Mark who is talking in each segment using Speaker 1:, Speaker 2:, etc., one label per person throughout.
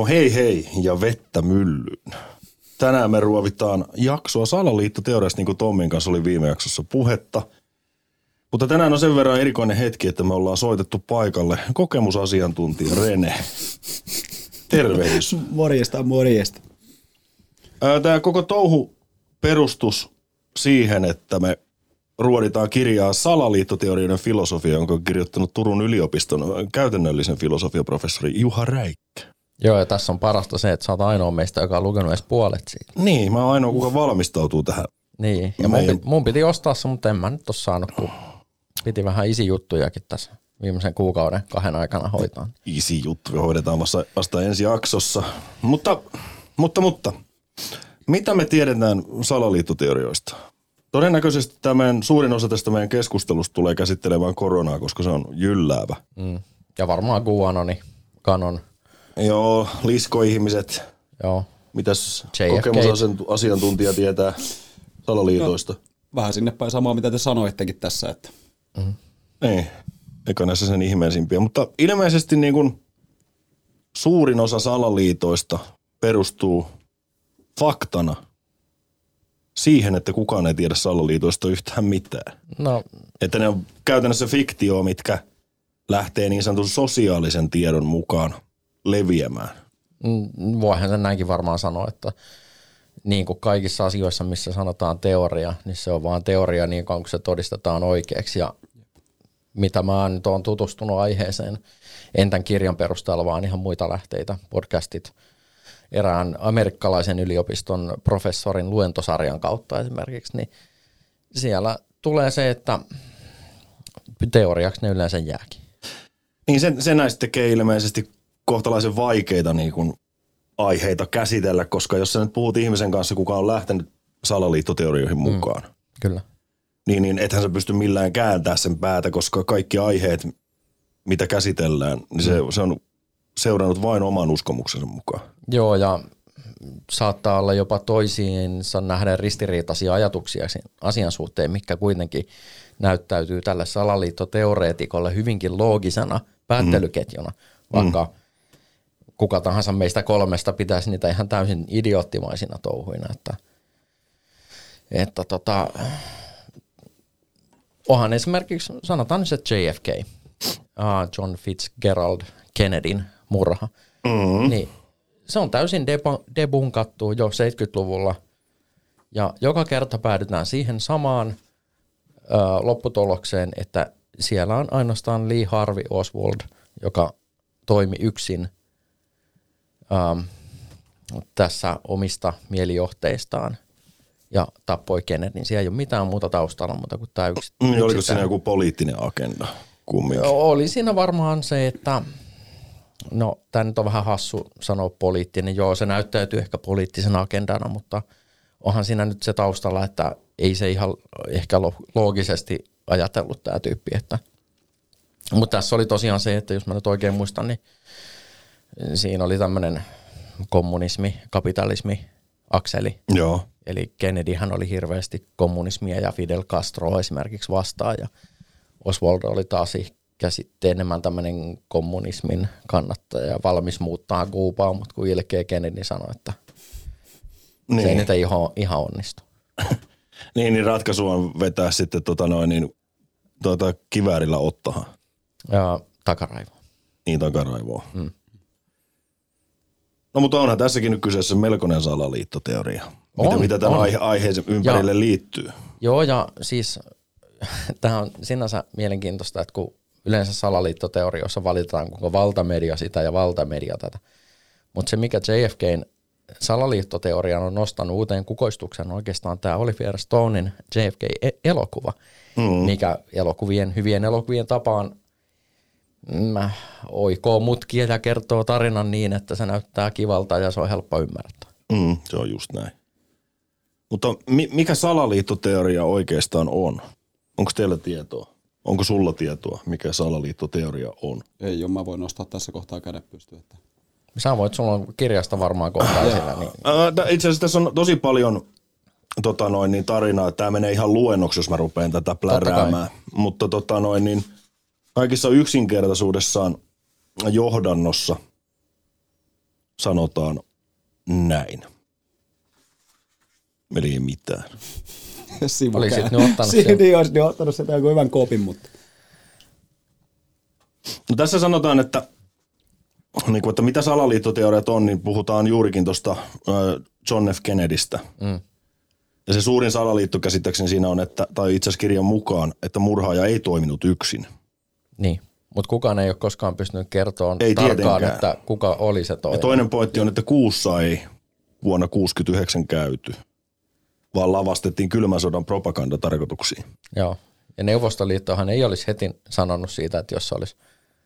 Speaker 1: No hei hei ja vettä myllyyn. Tänään me ruovitaan jaksoa salaliittoteoriasta, niin kuin Tommin kanssa oli viime jaksossa puhetta. Mutta tänään on sen verran erikoinen hetki, että me ollaan soitettu paikalle kokemusasiantuntija Rene. Tervehdys.
Speaker 2: Morjesta, morjesta.
Speaker 1: Tämä koko touhu perustus siihen, että me ruoditaan kirjaa Salaliittoteorioiden filosofia, jonka on kirjoittanut Turun yliopiston käytännöllisen filosofiaprofessori Juha Räikkä.
Speaker 3: Joo, ja tässä on parasta se, että sä oot ainoa meistä, joka on lukenut edes puolet siitä.
Speaker 1: Niin, mä oon ainoa, kuka valmistautuu tähän.
Speaker 3: Niin, ja mun, piti, mun piti ostaa se, mutta en mä nyt ole saanut, kun piti vähän isi juttujakin tässä viimeisen kuukauden kahden aikana hoitaa.
Speaker 1: Isi juttu, hoidetaan vasta, vasta ensi jaksossa. Mutta, mutta, mutta, mitä me tiedetään salaliittoteorioista? Todennäköisesti tämän suurin osa tästä meidän keskustelusta tulee käsittelemään koronaa, koska se on jylläävä.
Speaker 3: Mm. Ja varmaan Guanoni, Canon.
Speaker 1: Joo, liskoihmiset.
Speaker 3: Joo.
Speaker 1: Mitäs kokemusasiantuntija tietää salaliitoista?
Speaker 2: No, vähän sinne päin samaa, mitä te sanoittekin tässä. Että.
Speaker 1: Mm. Ei, eikä näissä sen ihmeellisimpiä. Mutta ilmeisesti niin kuin suurin osa salaliitoista perustuu faktana – siihen, että kukaan ei tiedä salaliitoista yhtään mitään.
Speaker 3: No.
Speaker 1: Että ne on käytännössä fiktio, mitkä lähtee niin sanotun sosiaalisen tiedon mukaan leviämään.
Speaker 3: Mm, voihan sen näinkin varmaan sanoa, että niin kuin kaikissa asioissa, missä sanotaan teoria, niin se on vaan teoria niin kauan kuin se todistetaan oikeaksi. Ja mitä mä nyt oon tutustunut aiheeseen, en tämän kirjan perusteella, vaan ihan muita lähteitä, podcastit – erään amerikkalaisen yliopiston professorin luentosarjan kautta esimerkiksi, niin siellä tulee se, että teoriaksi ne yleensä jääkin.
Speaker 1: Niin se, se näistä tekee ilmeisesti kohtalaisen vaikeita niin kuin aiheita käsitellä, koska jos sä nyt puhut ihmisen kanssa, kuka on lähtenyt salaliittoteorioihin mm, mukaan. Mm,
Speaker 3: kyllä.
Speaker 1: Niin, niin ethän sä pysty millään kääntää sen päätä, koska kaikki aiheet, mitä käsitellään, niin se, mm. se on seurannut vain oman uskomuksensa mukaan.
Speaker 3: Joo, ja saattaa olla jopa toisiinsa nähdä ristiriitaisia ajatuksia asian suhteen, mikä kuitenkin näyttäytyy tälle salaliittoteoreetikolle hyvinkin loogisena päättelyketjuna, mm. vaikka mm. Kuka tahansa meistä kolmesta pitäisi niitä ihan täysin idioottimaisina touhuina, että, että tota, onhan esimerkiksi, sanotaan se JFK, John Fitzgerald Kennedyn murha, mm. niin se on täysin debunkattu jo 70-luvulla. Ja joka kerta päädytään siihen samaan ö, lopputulokseen, että siellä on ainoastaan Lee Harvey Oswald, joka toimi yksin ö, tässä omista mielijohteistaan ja tappoi Kennedyn. Siellä ei ole mitään muuta taustalla muuta kuin tämä yksi.
Speaker 1: Mm, oliko siinä joku poliittinen agenda kumminkin?
Speaker 3: Oli siinä varmaan se, että No, tämä nyt on vähän hassu sanoa poliittinen. Joo, se näyttäytyy ehkä poliittisena agendana, mutta onhan siinä nyt se taustalla, että ei se ihan ehkä loogisesti ajatellut tämä tyyppi. Että. Mutta tässä oli tosiaan se, että jos mä nyt oikein muistan, niin siinä oli tämmöinen kommunismi, kapitalismi, akseli.
Speaker 1: Joo.
Speaker 3: Eli Kennedyhän oli hirveästi kommunismia ja Fidel Castro esimerkiksi vastaan ja Oswald oli taas sitten enemmän tämmöinen kommunismin kannattaja ja valmis muuttaa Kuubaa, mutta kun ilkeä Kennedy sanoi, että niin. se ei nyt ihan, ihan onnistu.
Speaker 1: niin, niin ratkaisu on vetää sitten tota noin, niin, tota, kiväärillä ottahan.
Speaker 3: Ja takaraivo.
Speaker 1: Niin, takaraivoa. Mm. No mutta onhan tässäkin nyt kyseessä melkoinen salaliittoteoria. On, mitä, mitä tämän aihe- aiheeseen ympärille ja, liittyy.
Speaker 3: Joo, ja siis tämä on sinänsä mielenkiintoista, että kun yleensä salaliittoteorioissa valitetaan koko valtamedia sitä ja valtamedia tätä. Mutta se, mikä JFKn salaliittoteorian on nostanut uuteen kukoistuksen, on oikeastaan tämä Oliver Stonein JFK-elokuva, mm. mikä elokuvien, hyvien elokuvien tapaan mä oikoo mutkia ja kertoo tarinan niin, että se näyttää kivalta ja se on helppo ymmärtää.
Speaker 1: Mm, se on just näin. Mutta mikä salaliittoteoria oikeastaan on? Onko teillä tietoa? Onko sulla tietoa, mikä salaliittoteoria on?
Speaker 2: Ei ole, mä voin nostaa tässä kohtaa kädet pystyyn. Että...
Speaker 3: Sä voit, sulla on kirjasta varmaan kohta esillä. Niin...
Speaker 1: Itse asiassa tässä on tosi paljon tota noin, niin tarinaa. Tämä menee ihan luennoksi, jos mä rupean tätä pläräämään. Mutta tota noin, niin kaikissa yksinkertaisuudessaan johdannossa sanotaan näin. Eli ei mitään.
Speaker 3: Olisit nyt ottanut
Speaker 2: Siinä
Speaker 3: sen.
Speaker 2: niin olisit nyt ottanut sitä joku hyvän kopin, mutta
Speaker 1: No tässä sanotaan, että, niin kuin, että mitä salaliittoteoriat on, niin puhutaan juurikin tuosta John F. Kennedystä. Mm. Ja se suurin salaliitto käsittääkseni siinä on, että, tai itse asiassa kirjan mukaan, että murhaaja ei toiminut yksin.
Speaker 3: Niin, mutta kukaan ei ole koskaan pystynyt kertoa
Speaker 1: Ei
Speaker 3: tarkkaan,
Speaker 1: tietenkään.
Speaker 3: että kuka oli se
Speaker 1: Ja
Speaker 3: toinen.
Speaker 1: toinen pointti on, että kuussa ei vuonna 69 käyty, vaan lavastettiin kylmän sodan propagandatarkoituksiin.
Speaker 3: Joo. Ja Neuvostoliittohan ei olisi heti sanonut siitä, että jos se olisi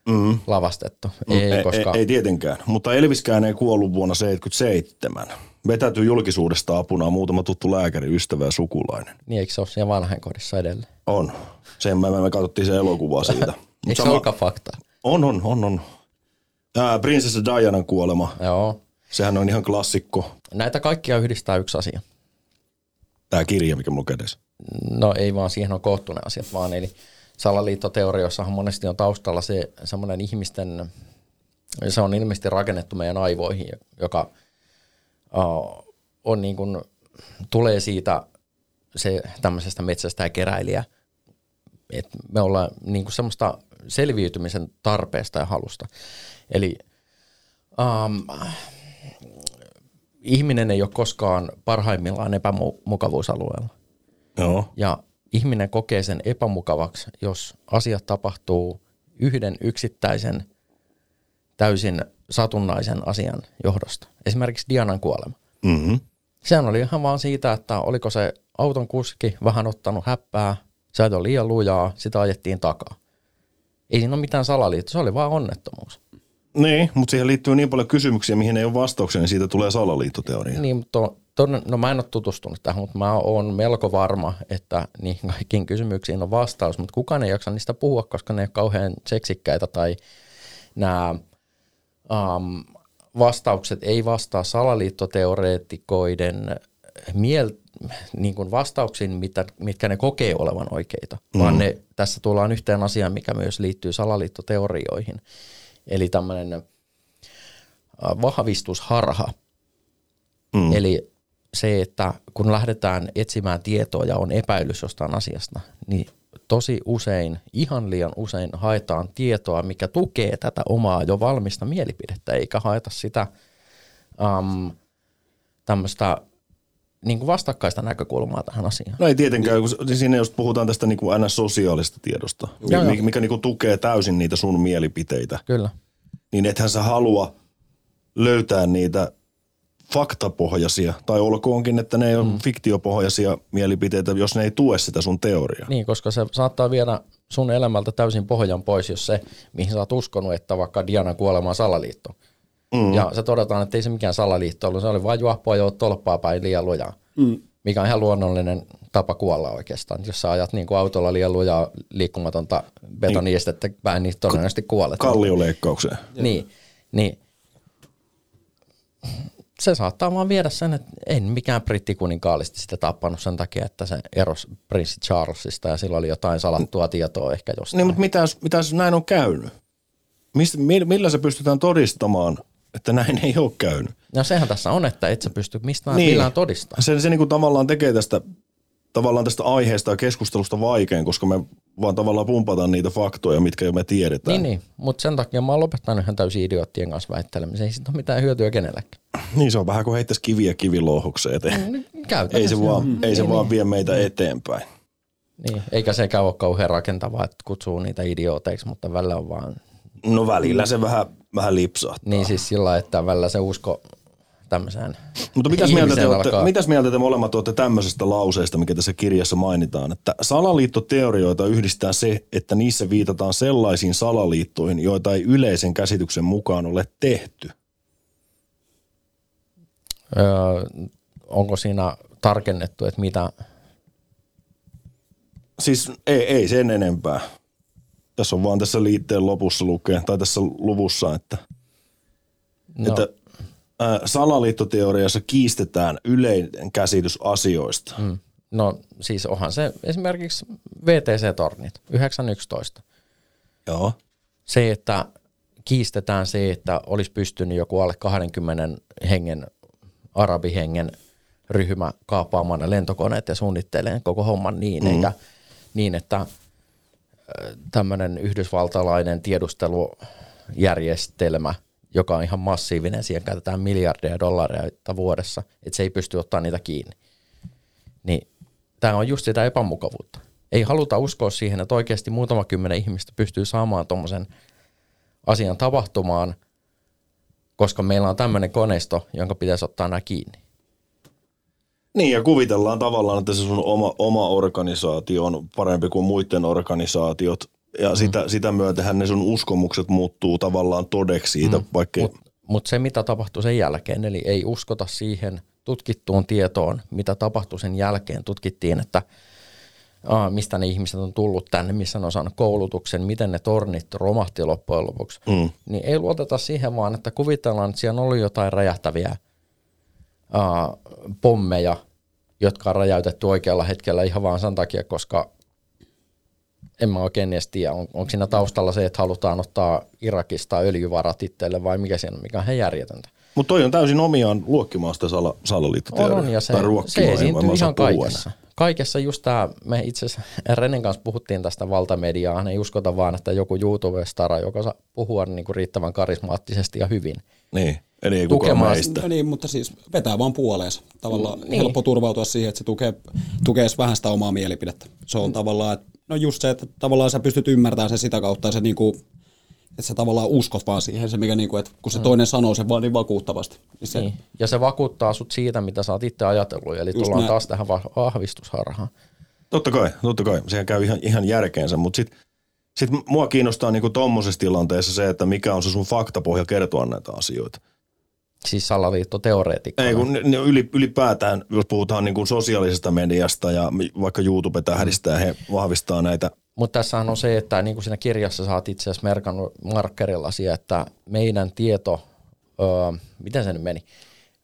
Speaker 3: mm. lavastettu. Ei,
Speaker 1: ei,
Speaker 3: koska...
Speaker 1: ei, ei tietenkään, mutta Elviskään ei kuollut vuonna 77. Vetäytyi julkisuudesta apuna muutama tuttu lääkäri, ystävä ja sukulainen.
Speaker 3: Niin eikö se ole siellä vanhainkodissa edelleen?
Speaker 1: On. Sen me, me katsottiin se elokuva siitä.
Speaker 3: Eikö se olekaan faktaa?
Speaker 1: On, on, on, on. Ää, prinsessa Dianan kuolema.
Speaker 3: Joo.
Speaker 1: Sehän on ihan klassikko.
Speaker 3: Näitä kaikkia yhdistää yksi asia.
Speaker 1: Tämä kirja, mikä mulla kädessä.
Speaker 3: No ei vaan siihen on koottu ne asiat, vaan eli salaliittoteorioissahan monesti on taustalla se semmoinen ihmisten, se on ilmeisesti rakennettu meidän aivoihin, joka uh, on niin kuin, tulee siitä se tämmöisestä metsästä ja keräilijä, että me ollaan niin kuin semmoista selviytymisen tarpeesta ja halusta. Eli um, ihminen ei ole koskaan parhaimmillaan epämukavuusalueella.
Speaker 1: Joo.
Speaker 3: Ja ihminen kokee sen epämukavaksi, jos asiat tapahtuu yhden yksittäisen täysin satunnaisen asian johdosta. Esimerkiksi Dianan kuolema.
Speaker 1: Mm-hmm.
Speaker 3: Sehän oli ihan vaan siitä, että oliko se auton kuski vähän ottanut häppää, se oli liian lujaa, sitä ajettiin takaa. Ei siinä ole mitään salaliittoa, se oli vaan onnettomuus.
Speaker 1: Niin, mutta siihen liittyy niin paljon kysymyksiä, mihin ei ole vastauksia, niin siitä tulee salaliittoteoria.
Speaker 3: Niin, mutta toden, no mä en ole tutustunut tähän, mutta mä oon melko varma, että niihin kaikkiin kysymyksiin on vastaus, mutta kukaan ei jaksa niistä puhua, koska ne ei ole kauhean seksikkäitä tai nämä um, vastaukset ei vastaa salaliittoteoreetikoiden miel, niin kuin vastauksiin, mitä, mitkä ne kokee olevan oikeita, mm. vaan ne, tässä tullaan yhteen asiaan, mikä myös liittyy salaliittoteorioihin. Eli tämmöinen äh, vahvistusharha. Mm. Eli se, että kun lähdetään etsimään tietoa ja on epäilys jostain asiasta, niin tosi usein, ihan liian usein haetaan tietoa, mikä tukee tätä omaa jo valmista mielipidettä, eikä haeta sitä um, tämmöistä niin kuin vastakkaista näkökulmaa tähän asiaan.
Speaker 1: No ei tietenkään, kun siinä just puhutaan tästä niin kuin sosiaalista tiedosta,
Speaker 3: Joo,
Speaker 1: mikä, mikä niin kuin tukee täysin niitä sun mielipiteitä.
Speaker 3: Kyllä.
Speaker 1: Niin ethän sä halua löytää niitä faktapohjaisia, tai olkoonkin, että ne on mm. fiktiopohjaisia mielipiteitä, jos ne ei tue sitä sun teoriaa.
Speaker 3: Niin, koska se saattaa viedä sun elämältä täysin pohjan pois, jos se, mihin sä oot uskonut, että vaikka Dianan kuolema on salaliitto. Mm. Ja se todetaan, että ei se mikään salaliitto ollut, se oli vain juoppoa jo tolppaa päin liian lujaa. Mm. Mikä on ihan luonnollinen tapa kuolla oikeastaan. Jos sä ajat niin kuin autolla liian lujaa liikkumatonta betoniestettä päin, niin todennäköisesti kuolet.
Speaker 1: Kallioleikkaukseen.
Speaker 3: Niin, niin se saattaa vaan viedä sen, että ei mikään brittikuninkaallisesti sitä tappanut sen takia, että se eros prinssi Charlesista ja sillä oli jotain salattua tietoa ehkä jostain.
Speaker 1: Niin, mutta mitäs, mitäs näin on käynyt? Mistä, mi- millä se pystytään todistamaan, että näin ei ole käynyt?
Speaker 3: No sehän tässä on, että et sä pysty mistään
Speaker 1: Niin.
Speaker 3: niin. millään todistamaan.
Speaker 1: Se, se niin kuin tavallaan tekee tästä, tavallaan tästä aiheesta ja keskustelusta vaikein, koska me vaan tavallaan pumpataan niitä faktoja, mitkä jo me tiedetään.
Speaker 3: Niin, niin. mutta sen takia mä oon lopettanut ihan täysin idioottien kanssa väittelemisen. Ei siitä ole mitään hyötyä kenellekään.
Speaker 1: niin se on vähän kuin heittäisi kiviä kivilohdukseen eteen.
Speaker 3: Niin, Käytännössä
Speaker 1: Ei se vaan,
Speaker 3: joo.
Speaker 1: ei se
Speaker 3: niin,
Speaker 1: vaan
Speaker 3: niin.
Speaker 1: vie meitä eteenpäin.
Speaker 3: Niin. Eikä sekään ole kauhean rakentavaa, että kutsuu niitä idiooteiksi, mutta välillä on vaan
Speaker 1: No välillä se vähän, vähän lipsahtaa.
Speaker 3: Niin siis sillä että välillä se usko tämmöiseen
Speaker 1: Mutta mitäs mieltä, te olette,
Speaker 3: alkaa-
Speaker 1: mitäs mieltä te molemmat olette tämmöisestä lauseesta, mikä tässä kirjassa mainitaan, että salaliittoteorioita yhdistää se, että niissä viitataan sellaisiin salaliittoihin, joita ei yleisen käsityksen mukaan ole tehty.
Speaker 3: Öö, onko siinä tarkennettu, että mitä,
Speaker 1: Siis ei, ei sen enempää. Tässä on vaan tässä liitteen lopussa lukee, tai tässä luvussa, että,
Speaker 3: no,
Speaker 1: että ää, salaliittoteoriassa kiistetään yleinen käsitys asioista.
Speaker 3: mm, no siis onhan se esimerkiksi VTC-tornit 911.
Speaker 1: Joo.
Speaker 3: Se, että kiistetään se, että olisi pystynyt joku alle 20 hengen, arabihengen ryhmä kaapaamaan ne lentokoneet ja suunnittelemaan koko homman niin, mm. eikä niin, että tämmöinen yhdysvaltalainen tiedustelujärjestelmä, joka on ihan massiivinen, siihen käytetään miljardeja dollareita vuodessa, että se ei pysty ottaa niitä kiinni. Niin tämä on just sitä epämukavuutta. Ei haluta uskoa siihen, että oikeasti muutama kymmenen ihmistä pystyy saamaan tuommoisen asian tapahtumaan, koska meillä on tämmöinen koneisto, jonka pitäisi ottaa nämä kiinni.
Speaker 1: Niin, ja kuvitellaan tavallaan, että se sun oma, oma organisaatio on parempi kuin muiden organisaatiot, ja mm. sitä, sitä myötähän ne sun uskomukset muuttuu tavallaan todeksi siitä, mm. vaikka...
Speaker 3: Mutta mut se, mitä tapahtuu sen jälkeen, eli ei uskota siihen tutkittuun tietoon, mitä tapahtui sen jälkeen. Tutkittiin, että aa, mistä ne ihmiset on tullut tänne, missä ne on saanut koulutuksen, miten ne tornit romahti loppujen lopuksi. Mm. Niin ei luoteta siihen vaan, että kuvitellaan, että siellä on ollut jotain räjähtäviä pommeja, jotka on räjäytetty oikealla hetkellä ihan vaan sen takia, koska en mä oikein edes tiedä, on, onko siinä taustalla se, että halutaan ottaa Irakista öljyvarat itselle vai mikä siinä on, mikä on järjetöntä.
Speaker 1: Mutta toi on täysin omiaan luokkimaan sitä sala, salaliittoteoriaa.
Speaker 3: On, on, ja se, se esiintyy ihan kaikessa. Puhua. Kaikessa just tämä, me itse asiassa Renen kanssa puhuttiin tästä valtamediaa, ei uskota vaan, että joku YouTube-stara, joka saa puhua niin kuin riittävän karismaattisesti ja hyvin.
Speaker 1: Niin, eli ei kukaan meistä.
Speaker 2: No niin, mutta siis vetää vaan puoleensa. Tavallaan niin. helppo turvautua siihen, että se tukee, tukee vähän sitä omaa mielipidettä. Se on tavallaan, että no just se, että tavallaan sä pystyt ymmärtämään sen sitä kautta, ja se niinku, että sä tavallaan uskot vaan siihen, se mikä niinku, että kun se mm. toinen sanoo sen vaan niin vakuuttavasti. Niin se, niin.
Speaker 3: Ja se vakuuttaa sut siitä, mitä sä oot itse ajatellut, eli just tullaan näin. taas tähän vahvistusharhaan.
Speaker 1: Totta kai, totta kai, sehän käy ihan, ihan järkeensä, mutta sitten sit mua kiinnostaa niinku tommosessa tilanteessa se, että mikä on se sun faktapohja kertoa näitä asioita.
Speaker 3: Siis salaliittoteoreetikko.
Speaker 1: Ei, kun ylipäätään, jos puhutaan niin kuin sosiaalisesta mediasta ja vaikka YouTube tähdistää, he vahvistaa näitä.
Speaker 3: Mutta tässähän on se, että niin kuin siinä kirjassa saat itse asiassa merkannut markkerilla siihen, että meidän tieto, öö, miten se nyt meni,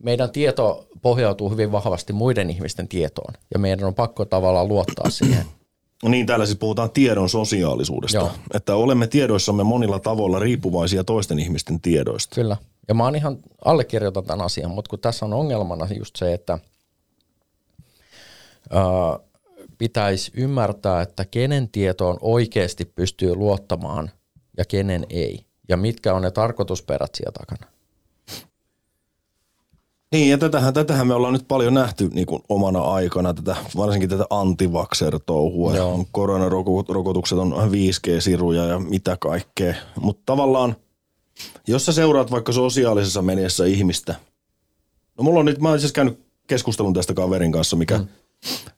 Speaker 3: meidän tieto pohjautuu hyvin vahvasti muiden ihmisten tietoon ja meidän on pakko tavallaan luottaa siihen.
Speaker 1: Niin, täällä siis puhutaan tiedon sosiaalisuudesta. Joo. Että olemme tiedoissamme monilla tavoilla riippuvaisia toisten ihmisten tiedoista.
Speaker 3: Kyllä. Ja mä oon ihan allekirjoitan tämän asian, mutta kun tässä on ongelmana just se, että ää, pitäisi ymmärtää, että kenen tietoon oikeasti pystyy luottamaan ja kenen ei. Ja mitkä on ne tarkoitusperät siellä takana.
Speaker 1: Niin, ja tätähän, tätähän me ollaan nyt paljon nähty niin kuin omana aikana, tätä, varsinkin tätä antivakser-touhua. Koronarokotukset on 5G-siruja ja mitä kaikkea. Mutta tavallaan – jos sä seuraat vaikka sosiaalisessa mediassa ihmistä, no mulla on nyt, mä oon siis käynyt keskustelun tästä kaverin kanssa, mikä mm.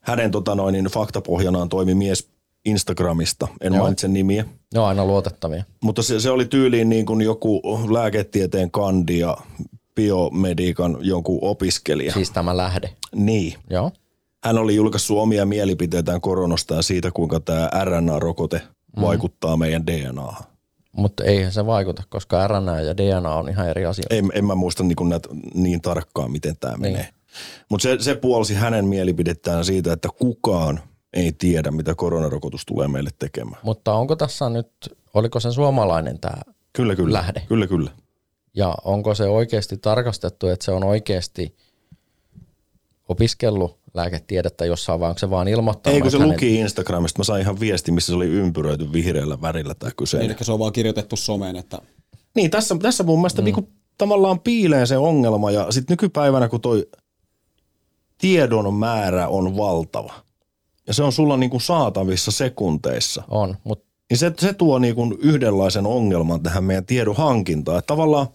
Speaker 1: hänen tota noin, niin faktapohjanaan toimi mies Instagramista, en Joo. mainitse nimiä.
Speaker 3: Ne on aina luotettavia.
Speaker 1: Mutta se, se oli tyyliin niin kuin joku lääketieteen kandi ja biomediikan jonkun opiskelija.
Speaker 3: Siis tämä lähde.
Speaker 1: Niin.
Speaker 3: Joo.
Speaker 1: Hän oli julkaissut omia mielipiteitään koronasta ja siitä, kuinka tämä RNA-rokote mm. vaikuttaa meidän DNAhan.
Speaker 3: Mutta eihän se vaikuta, koska RNA ja DNA on ihan eri asia.
Speaker 1: En, en mä muista niin, näitä niin tarkkaan, miten tämä niin. menee. Mutta se, se puolsi hänen mielipidettään siitä, että kukaan ei tiedä, mitä koronarokotus tulee meille tekemään.
Speaker 3: Mutta onko tässä nyt, oliko se suomalainen tämä
Speaker 1: kyllä, kyllä.
Speaker 3: lähde?
Speaker 1: Kyllä, kyllä.
Speaker 3: Ja onko se oikeasti tarkastettu, että se on oikeasti opiskellut lääketiedettä jossain, vai onko se vaan ilmoittanut?
Speaker 1: Ei, kun se hänen... luki Instagramista. Mä sain ihan viesti, missä se oli ympyröity vihreällä värillä tämä kyseinen.
Speaker 2: Niin, eli se on vaan kirjoitettu someen, että...
Speaker 1: Niin, tässä, tässä mun mielestä mm. niinku, tavallaan piilee se ongelma, ja sitten nykypäivänä, kun toi tiedon määrä on valtava, ja se on sulla niinku saatavissa sekunteissa.
Speaker 3: On, mutta...
Speaker 1: Niin se, se tuo niinku yhdenlaisen ongelman tähän meidän tiedon hankintaan. Että tavallaan,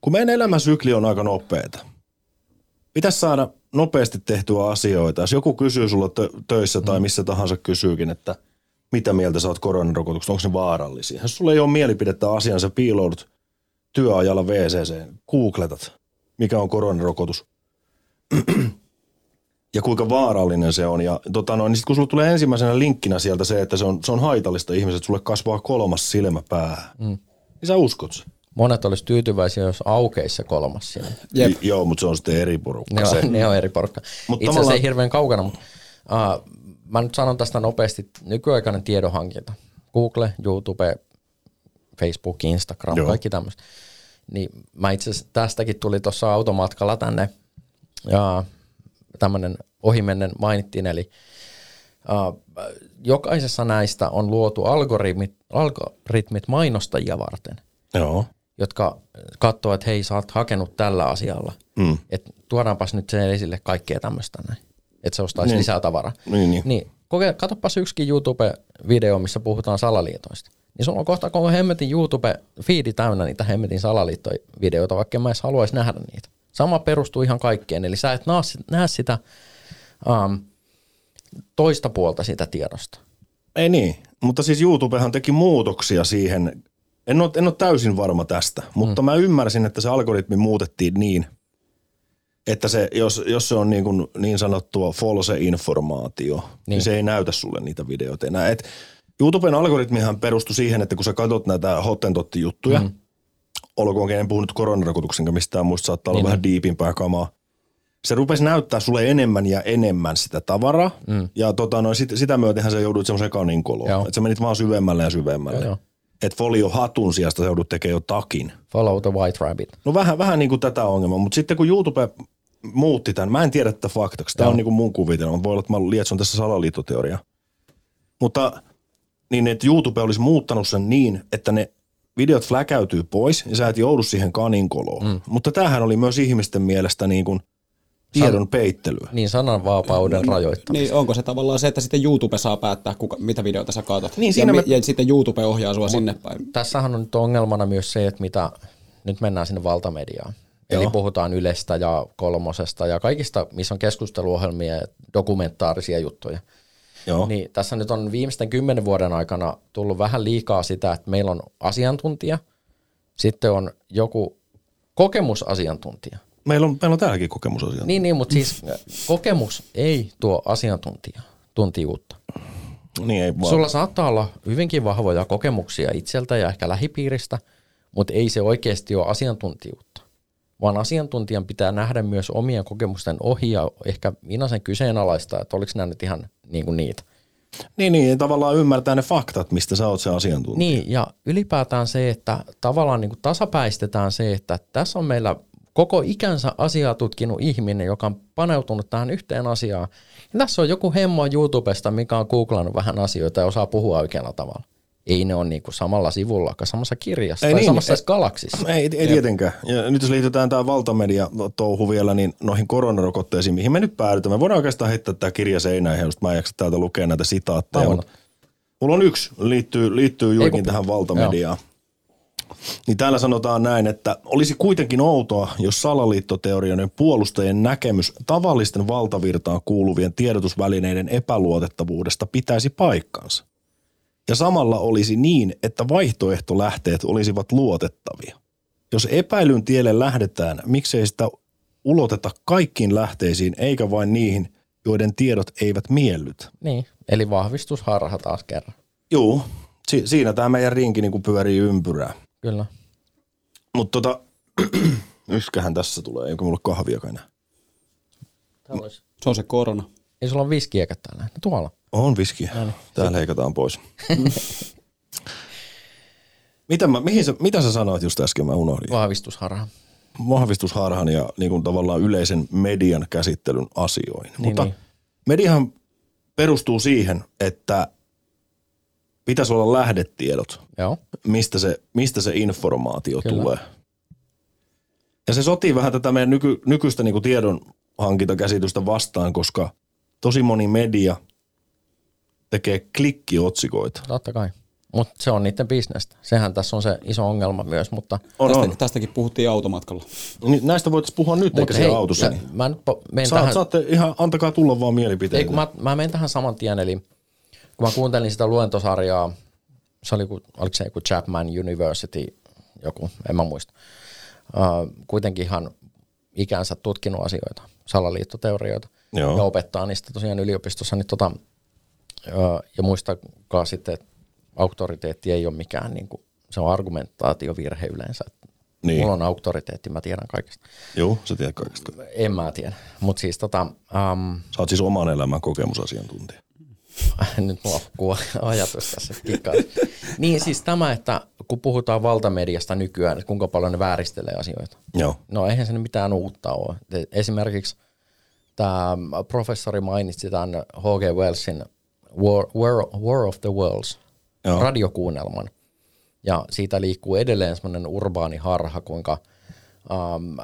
Speaker 1: kun meidän elämänsykli on aika nopeeta, pitäisi saada nopeasti tehtyä asioita. Jos joku kysyy sulla tö- töissä tai mm. missä tahansa kysyykin, että mitä mieltä sä oot koronarokotuksesta, onko ne vaarallisia? Jos sulla ei ole mielipidettä asiaan, sä piiloudut työajalla WCC, googletat, mikä on koronarokotus ja kuinka vaarallinen se on. Ja tota noin, niin sit kun sulla tulee ensimmäisenä linkkinä sieltä se, että se on, se on haitallista ihmiset, sulle kasvaa kolmas silmä päähän, mm. niin sä uskot sen.
Speaker 3: Monet olisi tyytyväisiä, jos aukeisi se kolmas sinne.
Speaker 1: Jep. Joo, mutta se on sitten eri porukka.
Speaker 3: Ne on, ne on eri porukka. Mut Itse asiassa ei hirveän kaukana, mutta uh, mä nyt sanon tästä nopeasti. Nykyaikainen tiedonhankinta. Google, YouTube, Facebook, Instagram,
Speaker 1: Joo.
Speaker 3: kaikki tämmöistä. Niin mä itse asiassa tästäkin tuli tuossa automatkalla tänne ja tämmöinen ohimennen mainittiin, eli uh, jokaisessa näistä on luotu algoritmit, algoritmit mainostajia varten,
Speaker 1: Joo.
Speaker 3: Jotka katsoo, että hei, sä oot hakenut tällä asialla,
Speaker 1: Mm.
Speaker 3: että tuodaanpas nyt se esille kaikkea tämmöistä näin, että se ostaisi
Speaker 1: Niin.
Speaker 3: lisää tavaraa.
Speaker 1: Niin, niin.
Speaker 3: Niin, koke, katsopas yksikin YouTube-video, missä puhutaan salaliitoista. Niin sulla on kohta koko hemmetin YouTube-fiidi täynnä niitä hemmetin salaliittovideoita, vaikka en mä edes haluaisi nähdä niitä. Sama perustuu ihan kaikkeen, eli sä et näe sitä um, toista puolta sitä tiedosta.
Speaker 1: Ei niin, mutta siis YouTubehan teki muutoksia siihen. En ole, en ole täysin varma tästä, mutta mm. mä ymmärsin, että se algoritmi muutettiin niin, että se, jos, jos se on niin, kuin niin sanottua false informaatio, niin.
Speaker 3: Niin.
Speaker 1: se ei näytä sulle niitä videoita enää. Et YouTuben algoritmihan perustui siihen, että kun sä katsot näitä hottentotti-juttuja, mm. olkoonkin en puhunut koronarokotuksen mistään muista, saattaa olla
Speaker 3: Niin,
Speaker 1: vähän diipimpää kamaa. Se rupesi näyttää sulle enemmän ja enemmän sitä tavaraa, mm. ja tota, no, sit, sitä myötenhän sä joudut semmoiseen kaninkoloon. Että sä menit vaan syvemmälle ja syvemmälle.
Speaker 3: Joo, joo.
Speaker 1: Että folio hatun sijasta sä joudut tekemään jo takin.
Speaker 3: Follow the white rabbit.
Speaker 1: No vähän, vähän niin kuin tätä ongelmaa, mutta sitten kun YouTube muutti tämän, mä en tiedä tätä faktaksi, tämä on niin kuin mun kuvitelma, voi olla, että mä lietson tässä salaliittoteoriaa. Mutta niin, että YouTube olisi muuttanut sen niin, että ne videot fläkäytyy pois ja sä et joudu siihen kaninkoloon. Mm. Mutta tämähän oli myös ihmisten mielestä niin kuin tiedon peittelyä.
Speaker 3: Niin sananvapauden rajoittamista.
Speaker 2: Niin onko se tavallaan se, että sitten YouTube saa päättää, kuka, mitä videoita sä katsot?
Speaker 1: Niin,
Speaker 2: ja,
Speaker 1: siinä
Speaker 2: mi-
Speaker 1: me-
Speaker 2: ja sitten YouTube ohjaa sua sinne päin.
Speaker 3: Tässähän on nyt ongelmana myös se, että mitä, nyt mennään sinne valtamediaan. Eli
Speaker 1: Joo.
Speaker 3: puhutaan Ylestä ja Kolmosesta ja kaikista, missä on keskusteluohjelmia ja dokumentaarisia juttuja.
Speaker 1: Joo.
Speaker 3: Niin tässä nyt on viimeisten kymmenen vuoden aikana tullut vähän liikaa sitä, että meillä on asiantuntija, sitten on joku kokemusasiantuntija.
Speaker 1: Meillä, on, meillä on täälläkin kokemusasia.
Speaker 3: Niin, niin mutta siis kokemus ei tuo asiantuntija, tuntijuutta.
Speaker 1: niin ei vaan.
Speaker 3: Sulla saattaa olla hyvinkin vahvoja kokemuksia itseltä ja ehkä lähipiiristä, mutta ei se oikeasti ole asiantuntijuutta. Vaan asiantuntijan pitää nähdä myös omien kokemusten ohi ja ehkä minä sen kyseenalaista, että oliko nämä nyt ihan niin kuin niitä.
Speaker 1: Niin, niin, tavallaan ymmärtää ne faktat, mistä sä oot se asiantuntija.
Speaker 3: Niin, ja ylipäätään se, että tavallaan niin kuin tasapäistetään se, että tässä on meillä koko ikänsä asiaa tutkinut ihminen, joka on paneutunut tähän yhteen asiaan. Ja tässä on joku hemmo YouTubesta, mikä on googlannut vähän asioita ja osaa puhua oikealla tavalla. Ei ne ole niin kuin samalla sivulla, samassa kirjassa
Speaker 1: Ei
Speaker 3: tai
Speaker 1: niin,
Speaker 3: samassa
Speaker 1: ei-
Speaker 3: galaksissa.
Speaker 1: Ei, ei tietenkään. Ja nyt jos liitetään tämä valtamedia-touhu vielä niin noihin koronarokotteisiin, mihin me nyt päädytään. Me voidaan oikeastaan heittää tämä kirja seinään, jos mä en jaksa täältä lukea näitä sitaatteja. Mulla on yksi, liittyy, liittyy juurikin tähän valtamediaan. Niin täällä sanotaan näin, että olisi kuitenkin outoa, jos salaliittoteorioiden puolustajien näkemys tavallisten valtavirtaan kuuluvien tiedotusvälineiden epäluotettavuudesta pitäisi paikkansa. Ja samalla olisi niin, että vaihtoehtolähteet olisivat luotettavia. Jos epäilyn tielle lähdetään, miksei sitä uloteta kaikkiin lähteisiin eikä vain niihin, joiden tiedot eivät miellytä.
Speaker 3: Niin, eli vahvistusharha taas kerran.
Speaker 1: Juu, si- siinä tämä meidän rinki niinku pyörii ympyrää.
Speaker 3: Kyllä.
Speaker 1: Mutta tota, yskähän tässä tulee, eikö mulla ole enää.
Speaker 3: Täällä olisi.
Speaker 2: Se on se korona.
Speaker 3: Ei sulla on viskiäkät täällä. No Tuolla.
Speaker 1: On viskiä. Tää leikataan pois. mitä, mä, mihin sä, mitä sä sanoit just äsken, mä unohdin.
Speaker 3: Vahvistusharha.
Speaker 1: Vahvistusharhan ja niin kuin tavallaan yleisen median käsittelyn asioihin.
Speaker 3: Niin,
Speaker 1: Mutta
Speaker 3: niin.
Speaker 1: mediahan perustuu siihen, että pitäisi olla lähdetiedot,
Speaker 3: Joo.
Speaker 1: mistä se, mistä se informaatio
Speaker 3: Kyllä.
Speaker 1: tulee. Ja se sotii vähän tätä meidän nyky, nykyistä niin kuin tiedon hankintakäsitystä vastaan, koska tosi moni media tekee klikkiotsikoita.
Speaker 3: Totta kai. Mutta se on niiden bisnestä. Sehän tässä on se iso ongelma myös, mutta
Speaker 1: On,
Speaker 2: Tästä,
Speaker 1: on.
Speaker 2: tästäkin puhuttiin automatkalla.
Speaker 1: Niin Näistä voitaisiin puhua nyt, eikä
Speaker 3: Mut
Speaker 1: siellä
Speaker 3: hei,
Speaker 1: autossa. Niin.
Speaker 3: Mä nyt po-
Speaker 1: Saat,
Speaker 3: tähän,
Speaker 1: Saatte ihan, antakaa tulla vaan mielipiteitä.
Speaker 3: ei kun mä, mä menen tähän saman tien, eli kun mä kuuntelin sitä luentosarjaa, se oli, oliko se joku Chapman University, joku, en mä muista. Uh, kuitenkin ihan ikänsä tutkinut asioita, salaliittoteorioita,
Speaker 1: Joo.
Speaker 3: ja opettaa niistä tosiaan yliopistossa, niin tota, uh, ja muistakaa sitten, että auktoriteetti ei ole mikään, niin kuin, se on argumentaatiovirhe yleensä.
Speaker 1: Niin.
Speaker 3: Mulla on auktoriteetti, mä tiedän kaikesta.
Speaker 1: Joo, sä tiedät kaikesta.
Speaker 3: En mä tiedä, mutta siis tota, um,
Speaker 1: Sä oot siis oman elämän kokemusasiantuntija.
Speaker 3: nyt kuva ajatus tässä kikkaa. Niin siis tämä, että kun puhutaan valtamediasta nykyään, että kuinka paljon ne vääristelee asioita.
Speaker 1: Joo.
Speaker 3: No eihän se nyt mitään uutta ole. Esimerkiksi tämä professori mainitsi tämän H.G. Wellsin War, War, War of the Worlds
Speaker 1: Joo.
Speaker 3: radiokuunnelman. Ja siitä liikkuu edelleen semmoinen urbaani harha, kuinka um,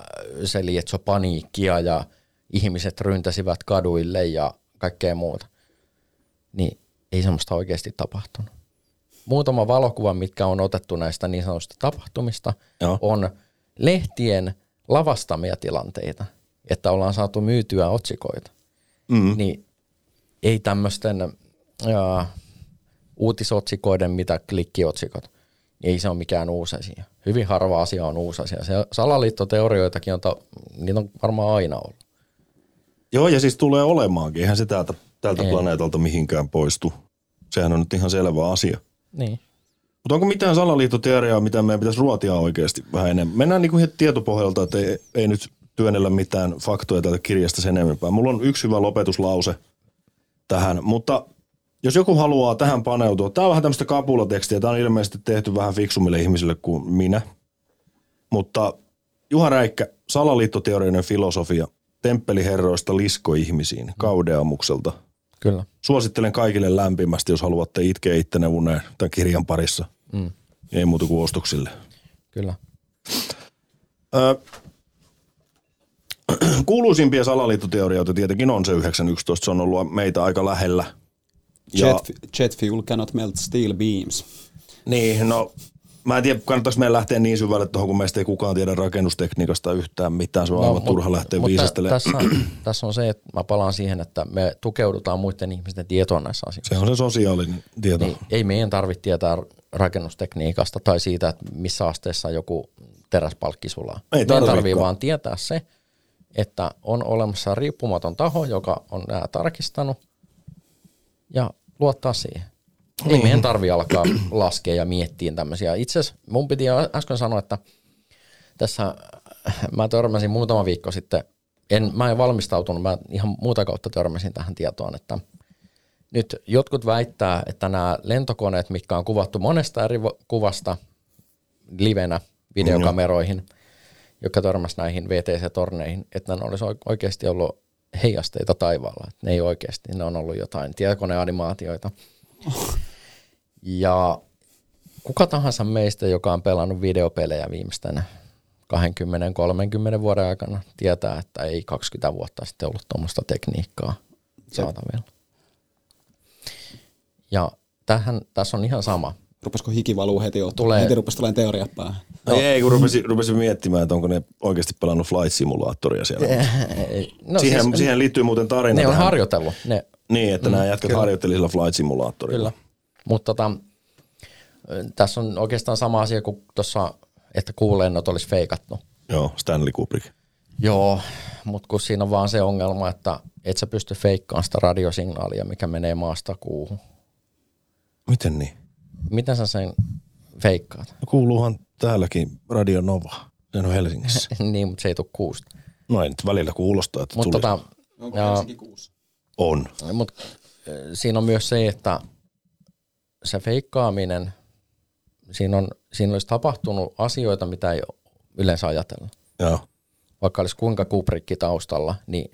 Speaker 3: se lietsoi paniikkia ja ihmiset ryntäsivät kaduille ja kaikkea muuta. Niin ei semmoista oikeasti tapahtunut. Muutama valokuva, mitkä on otettu näistä niin sanotusta tapahtumista,
Speaker 1: Joo.
Speaker 3: on lehtien lavastamia tilanteita, että ollaan saatu myytyä otsikoita.
Speaker 1: Mm.
Speaker 3: Niin ei tämmöisten uutisotsikoiden, mitä klikkiotsikot, niin ei se ole mikään uusi asia. Hyvin harva asia on uusi asia. Se salaliittoteorioitakin on, ta- niitä on varmaan aina ollut.
Speaker 1: Joo, ja siis tulee olemaankin. Eihän se täältä, tältä
Speaker 3: Ei.
Speaker 1: planeetalta mihinkään poistu. Sehän on nyt ihan selvä asia.
Speaker 3: Niin.
Speaker 1: Mutta onko mitään salaliittoteoriaa, mitä meidän pitäisi ruotia oikeasti vähän enemmän? Mennään niin kuin tietopohjalta, että ei, ei nyt työnnellä mitään faktoja täältä kirjasta sen enempää. Mulla on yksi hyvä lopetuslause tähän, mutta jos joku haluaa tähän paneutua, tämä on vähän tämmöistä kapulatekstiä, tämä on ilmeisesti tehty vähän fiksumille ihmisille kuin minä, mutta Juha Räikkä, salaliittoteorioiden filosofia, temppeliherroista liskoihmisiin, kaudeamukselta.
Speaker 3: Kyllä.
Speaker 1: Suosittelen kaikille lämpimästi, jos haluatte itkeä ittenne uneen tämän kirjan parissa.
Speaker 3: Mm.
Speaker 1: Ei muuta kuin ostoksille.
Speaker 3: Kyllä.
Speaker 1: Ö, kuuluisimpia salaliittoteorioita tietenkin on se 911. Se on ollut meitä aika lähellä. Ja,
Speaker 2: Jet, jet fuel cannot melt steel beams.
Speaker 1: niin, no mä en tiedä, kannattaisi meidän lähteä niin syvälle tuohon, kun meistä ei kukaan tiedä rakennustekniikasta yhtään mitään. Se on no, aivan
Speaker 3: mut-
Speaker 1: turha lähteä viisastelemaan.
Speaker 3: Tässä, tässä on se, että mä palaan siihen, että me tukeudutaan muiden ihmisten tietoon näissä asioissa.
Speaker 1: Se on se sosiaalinen tieto.
Speaker 3: Niin, ei meidän tarvitse tietää rakennustekniikasta tai siitä, että missä asteessa joku teräspalkki sulaa.
Speaker 1: Ei
Speaker 3: meidän tarvii vaan tietää se, että on olemassa riippumaton taho, joka on nämä tarkistanut ja luottaa siihen. Ei
Speaker 1: Niin.
Speaker 3: meidän tarvi alkaa laskea ja miettiä tämmöisiä. Itse asiassa mun piti äsken sanoa, että tässä mä törmäsin muutama viikko sitten, en, mä en valmistautunut, mä ihan muuta kautta törmäsin tähän tietoon, että nyt jotkut väittää, että nämä lentokoneet, mitkä on kuvattu monesta eri kuvasta livenä videokameroihin, jotka törmäsi näihin VTC-torneihin, että ne olisi oik- oikeasti ollut heijasteita taivaalla. Ne ei oikeasti, ne on ollut jotain tietokoneanimaatioita. Ja kuka tahansa meistä, joka on pelannut videopelejä viimeisten 20-30 vuoden aikana, tietää, että ei 20 vuotta sitten ollut tuommoista tekniikkaa saatavilla. Ja tähän, tässä on ihan sama.
Speaker 2: Rupesko hiki valuu heti ottaa?
Speaker 3: Tulee-
Speaker 2: Heti rupesi tulemaan teoria päähän.
Speaker 1: No. Ei, kun rupesin, rupesin miettimään, että onko ne oikeasti pelannut Flight Simulatoria siellä.
Speaker 3: Ei, no
Speaker 1: siihen,
Speaker 3: siis,
Speaker 1: siihen liittyy muuten tarina.
Speaker 3: ne on
Speaker 1: tähän.
Speaker 3: harjoitellut, ne,
Speaker 1: Niin, että mm, nämä jätkät harjoitteli sillä Flight Simulatorilla.
Speaker 3: kyllä. Mutta tota, tässä on oikeastaan sama asia kuin tuossa, että kuulennot olisi feikattu.
Speaker 1: Joo, Stanley Kubrick.
Speaker 3: Joo, mutta kun siinä on vaan se ongelma, että et sä pysty feikkaamaan sitä radiosignaalia, mikä menee maasta kuuhun.
Speaker 1: Miten niin?
Speaker 3: Miten sä sen feikkaat?
Speaker 1: No kuuluuhan täälläkin Radio Nova. Se on Helsingissä.
Speaker 3: niin, mutta se ei tule kuusta.
Speaker 1: No ei nyt välillä kuulostaa, että
Speaker 3: Mutta
Speaker 1: tuli.
Speaker 3: tota,
Speaker 2: Onko
Speaker 3: ja,
Speaker 2: Helsinki kuusi?
Speaker 1: On.
Speaker 3: mut, äh, siinä on myös se, että se feikkaaminen, siinä, on, siinä olisi tapahtunut asioita, mitä ei yleensä ajatella.
Speaker 1: Joo.
Speaker 3: Vaikka olisi kuinka Kubrikki taustalla, niin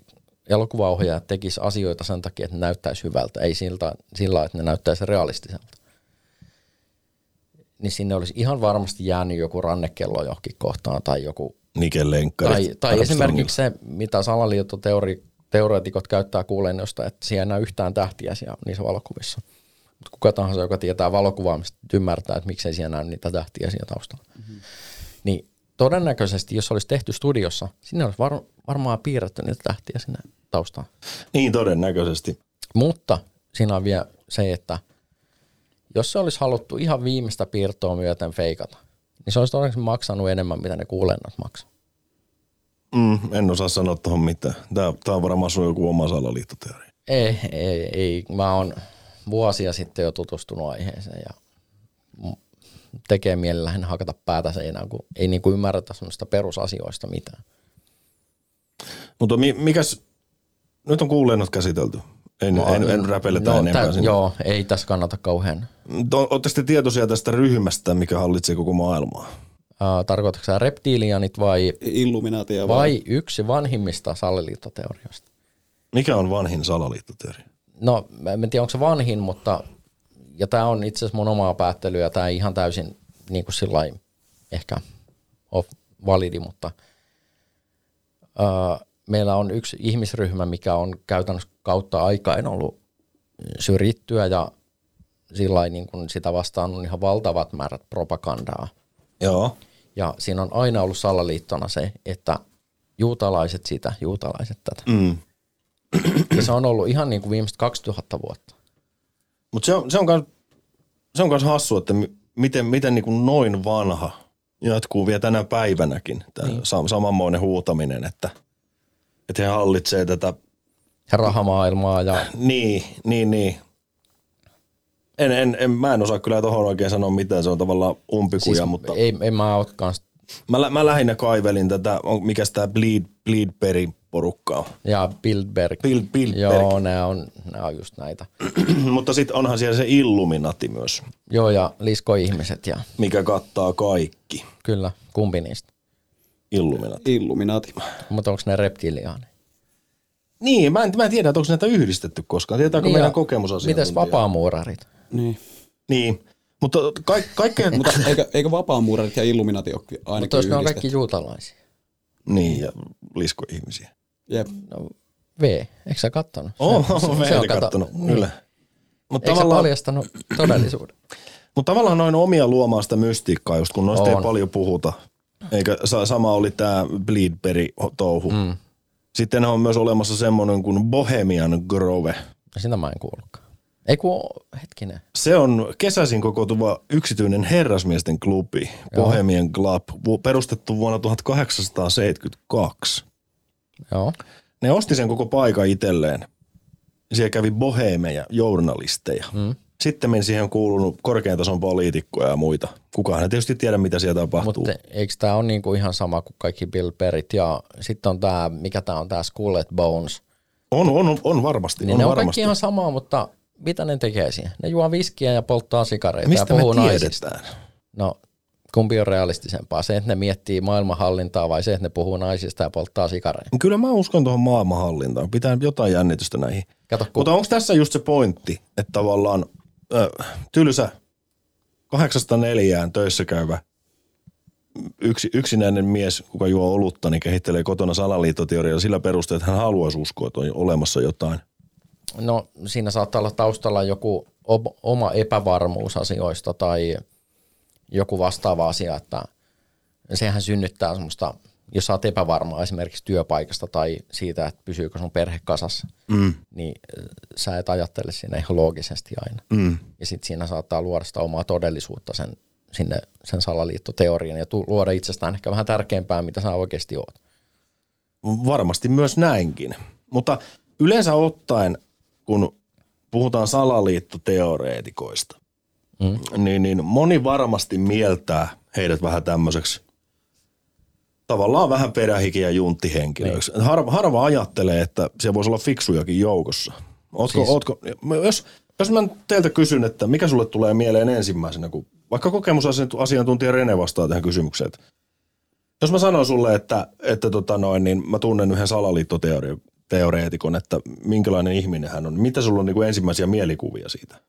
Speaker 3: elokuvaohjaajat tekisi asioita sen takia, että ne näyttäisi hyvältä, ei siltä, sillä että ne näyttäisi realistiselta. Niin sinne olisi ihan varmasti jäänyt joku rannekello johonkin kohtaan tai joku
Speaker 1: Niken lenkkarit.
Speaker 3: Tai, tai esimerkiksi se, mitä salaliittoteoreetikot käyttää kuulennosta, että siellä ei näy yhtään tähtiä siellä, niissä valokuvissa. Mutta kuka tahansa, joka tietää valokuvaamista, ymmärtää, että miksei siellä näy niitä tähtiä siellä taustalla. Mm-hmm. Niin todennäköisesti, jos olisi tehty studiossa, sinne olisi var, varmaan piirretty niitä tähtiä sinne taustaan.
Speaker 1: Niin todennäköisesti.
Speaker 3: Mutta siinä on vielä se, että jos se olisi haluttu ihan viimeistä piirtoa myöten feikata, niin se olisi todennäköisesti maksanut enemmän, mitä ne kuulennot maksaa.
Speaker 1: Mm, en osaa sanoa tuohon mitään. Tämä, tämä on varmaan sun joku oma salaliittoteoria.
Speaker 3: Ei, ei, ei. Mä oon vuosia sitten jo tutustunut aiheeseen ja tekee mielelläni hakata päätä seinään, kun ei niinku ymmärretä semmoista perusasioista mitään.
Speaker 1: Mutta mi, mikäs, nyt on kuulennot käsitelty. En, en, en räpeletä
Speaker 3: no,
Speaker 1: enempää
Speaker 3: tä,
Speaker 1: sinne.
Speaker 3: Joo, ei tässä kannata kauhean.
Speaker 1: Oletteko te tietoisia tästä ryhmästä, mikä hallitsee koko maailmaa?
Speaker 3: Tarkoitatko sä reptiilianit vai,
Speaker 2: Illuminaatia vai?
Speaker 3: vai yksi vanhimmista salaliittoteorioista?
Speaker 1: Mikä on vanhin salaliittoteoria?
Speaker 3: No, mä en tiedä, onko se vanhin, mutta, ja tämä on itse asiassa mun omaa päättelyä, ja tämä ei ihan täysin niin kuin sillai, ehkä ole validi, mutta uh, meillä on yksi ihmisryhmä, mikä on käytännössä kautta aikain ollut syrjittyä, ja sillä niin kuin sitä vastaan on ihan valtavat määrät propagandaa.
Speaker 1: Joo.
Speaker 3: Ja siinä on aina ollut salaliittona se, että juutalaiset sitä, juutalaiset tätä.
Speaker 1: Mm.
Speaker 3: Ja se on ollut ihan niin kuin viimeiset 2000 vuotta.
Speaker 1: Mutta se on, se on kans, se on kans hassu, että mi- miten, miten niin kuin noin vanha jatkuu vielä tänä päivänäkin. Tämä niin. samanmoinen huutaminen, että, että he hallitsee tätä.
Speaker 3: Ja rahamaailmaa ja
Speaker 1: Niin, niin, niin. En, en, en, mä en osaa kyllä tuohon oikein sanoa mitään, se on tavallaan umpikuja, siis, mutta
Speaker 3: ei, en mä ole kans,
Speaker 1: mä, lä- mä lähinnä kaivelin tätä, on, mikä tämä Bleed, Bleedberry porukka on.
Speaker 3: ja Bildberg.
Speaker 1: Bill, Bildberg.
Speaker 3: Joo, nämä on, nämä on just näitä.
Speaker 1: mutta sitten onhan siellä se Illuminati myös,
Speaker 3: Joo, ja liskoihmiset ja
Speaker 1: mikä kattaa kaikki.
Speaker 3: kyllä, kumpi niistä.
Speaker 1: Illuminati.
Speaker 2: Illuminaati.
Speaker 3: Mutta onko ne reptiliaani?
Speaker 1: Niin, mä en, mä en tiedä, että onko näitä yhdistetty koskaan. Tietääkö niin meidän
Speaker 3: ja
Speaker 1: kokemusasiantuntija?
Speaker 3: Mites vapaamuurarit?
Speaker 2: Niin.
Speaker 1: Niin, mutta ka- kaikkeen...
Speaker 2: Mutta eikö, eikö vapaamuurarit ja Illuminaati ole ainakin
Speaker 3: Mutta jos ne on kaikki juutalaisia?
Speaker 1: niin, ja liskoihmisiä.
Speaker 2: Jep.
Speaker 3: No, V, eikö sä kattonut?
Speaker 1: Oo,
Speaker 3: Se- se-
Speaker 1: oh,
Speaker 3: se on
Speaker 1: on
Speaker 3: kato-
Speaker 1: kattonut,
Speaker 3: niin.
Speaker 1: kyllä. Mutta
Speaker 3: Eikö sä
Speaker 1: tavallaan,
Speaker 3: paljastanut todellisuuden?
Speaker 1: mutta tavallaan noin omia luomaan sitä mystiikkaa, just kun noista ei
Speaker 3: On.
Speaker 1: paljon puhuta. Eikä sa- sama oli tämä Bleedberry-touhu. Mm. Sitten on myös olemassa semmoinen kuin Bohemian Grove.
Speaker 3: Sitä mä en kuullutkaan. Ei kun, hetkinen.
Speaker 1: Se on kesäisin kokoutuva yksityinen herrasmiesten klubi, Bohemian Club, perustettu vuonna 1872.
Speaker 3: Joo.
Speaker 1: Ne osti sen koko paikan itselleen. Siellä kävi bohemeja, journalisteja. Mm. Sitten meni siihen kuulunut korkean tason poliitikkoja ja muita. Kukaan ei tietysti tiedä, mitä siellä tapahtuu.
Speaker 3: Mutta eikö tämä ole niinku ihan sama kuin kaikki Bill Perrit ja sitten on tämä, mikä tämä on, tämä Skull and Bones.
Speaker 1: On, on, on varmasti.
Speaker 3: Niin
Speaker 1: on
Speaker 3: ne on
Speaker 1: varmasti.
Speaker 3: kaikki ihan samaa, mutta mitä ne tekee siihen? Ne juo viskiä ja polttaa sikareita
Speaker 1: Mistä
Speaker 3: ja puhuu
Speaker 1: me
Speaker 3: naisista.
Speaker 1: tiedetään?
Speaker 3: No, kumpi on realistisempaa? Se, että ne miettii maailmanhallintaa vai se, että ne puhuu naisista ja polttaa sikareita?
Speaker 1: Kyllä mä uskon tuohon maailmanhallintaan. Pitää jotain jännitystä näihin.
Speaker 3: Kato, kun
Speaker 1: Mutta onko tässä just se pointti, että tavallaan ö, tylsä kahdeksasta neljään töissä käyvä yksi, yksinäinen mies, kuka juo olutta, niin kehittelee kotona salaliittoteoriaa sillä perusteella, että hän haluaisi uskoa, että on olemassa jotain.
Speaker 3: No siinä saattaa olla taustalla joku oma epävarmuus asioista tai joku vastaava asia, että sehän synnyttää semmoista, jos sä oot epävarma esimerkiksi työpaikasta tai siitä, että pysyykö sun perhe kasassa, mm. niin äh, sä et ajattele siinä ihan loogisesti aina. Mm. Ja sitten siinä saattaa luoda sitä omaa todellisuutta sen, sinne, sen salaliittoteorian ja tu- luoda itsestään ehkä vähän tärkeämpää, mitä sä oikeasti oot.
Speaker 1: Varmasti myös näinkin. Mutta yleensä ottaen, kun puhutaan salaliittoteoreetikoista, mm. niin, niin moni varmasti mieltää heidät vähän tämmöiseksi tavallaan vähän perähikiä junttihenkilöiksi. Niin. Harva, harva ajattelee, että siellä voisi olla fiksujakin joukossa. Ootko, siis... ootko, jos, jos mä teiltä kysyn, että mikä sulle tulee mieleen ensimmäisenä, kun vaikka kokemusasiantuntija Rene vastaa tähän kysymykseen, että jos mä sanon sulle, että, että tota noin, niin mä tunnen yhden salaliittoteoreetikon, että minkälainen ihminen hän on, mitä sulla on niin kuin ensimmäisiä mielikuvia siitä?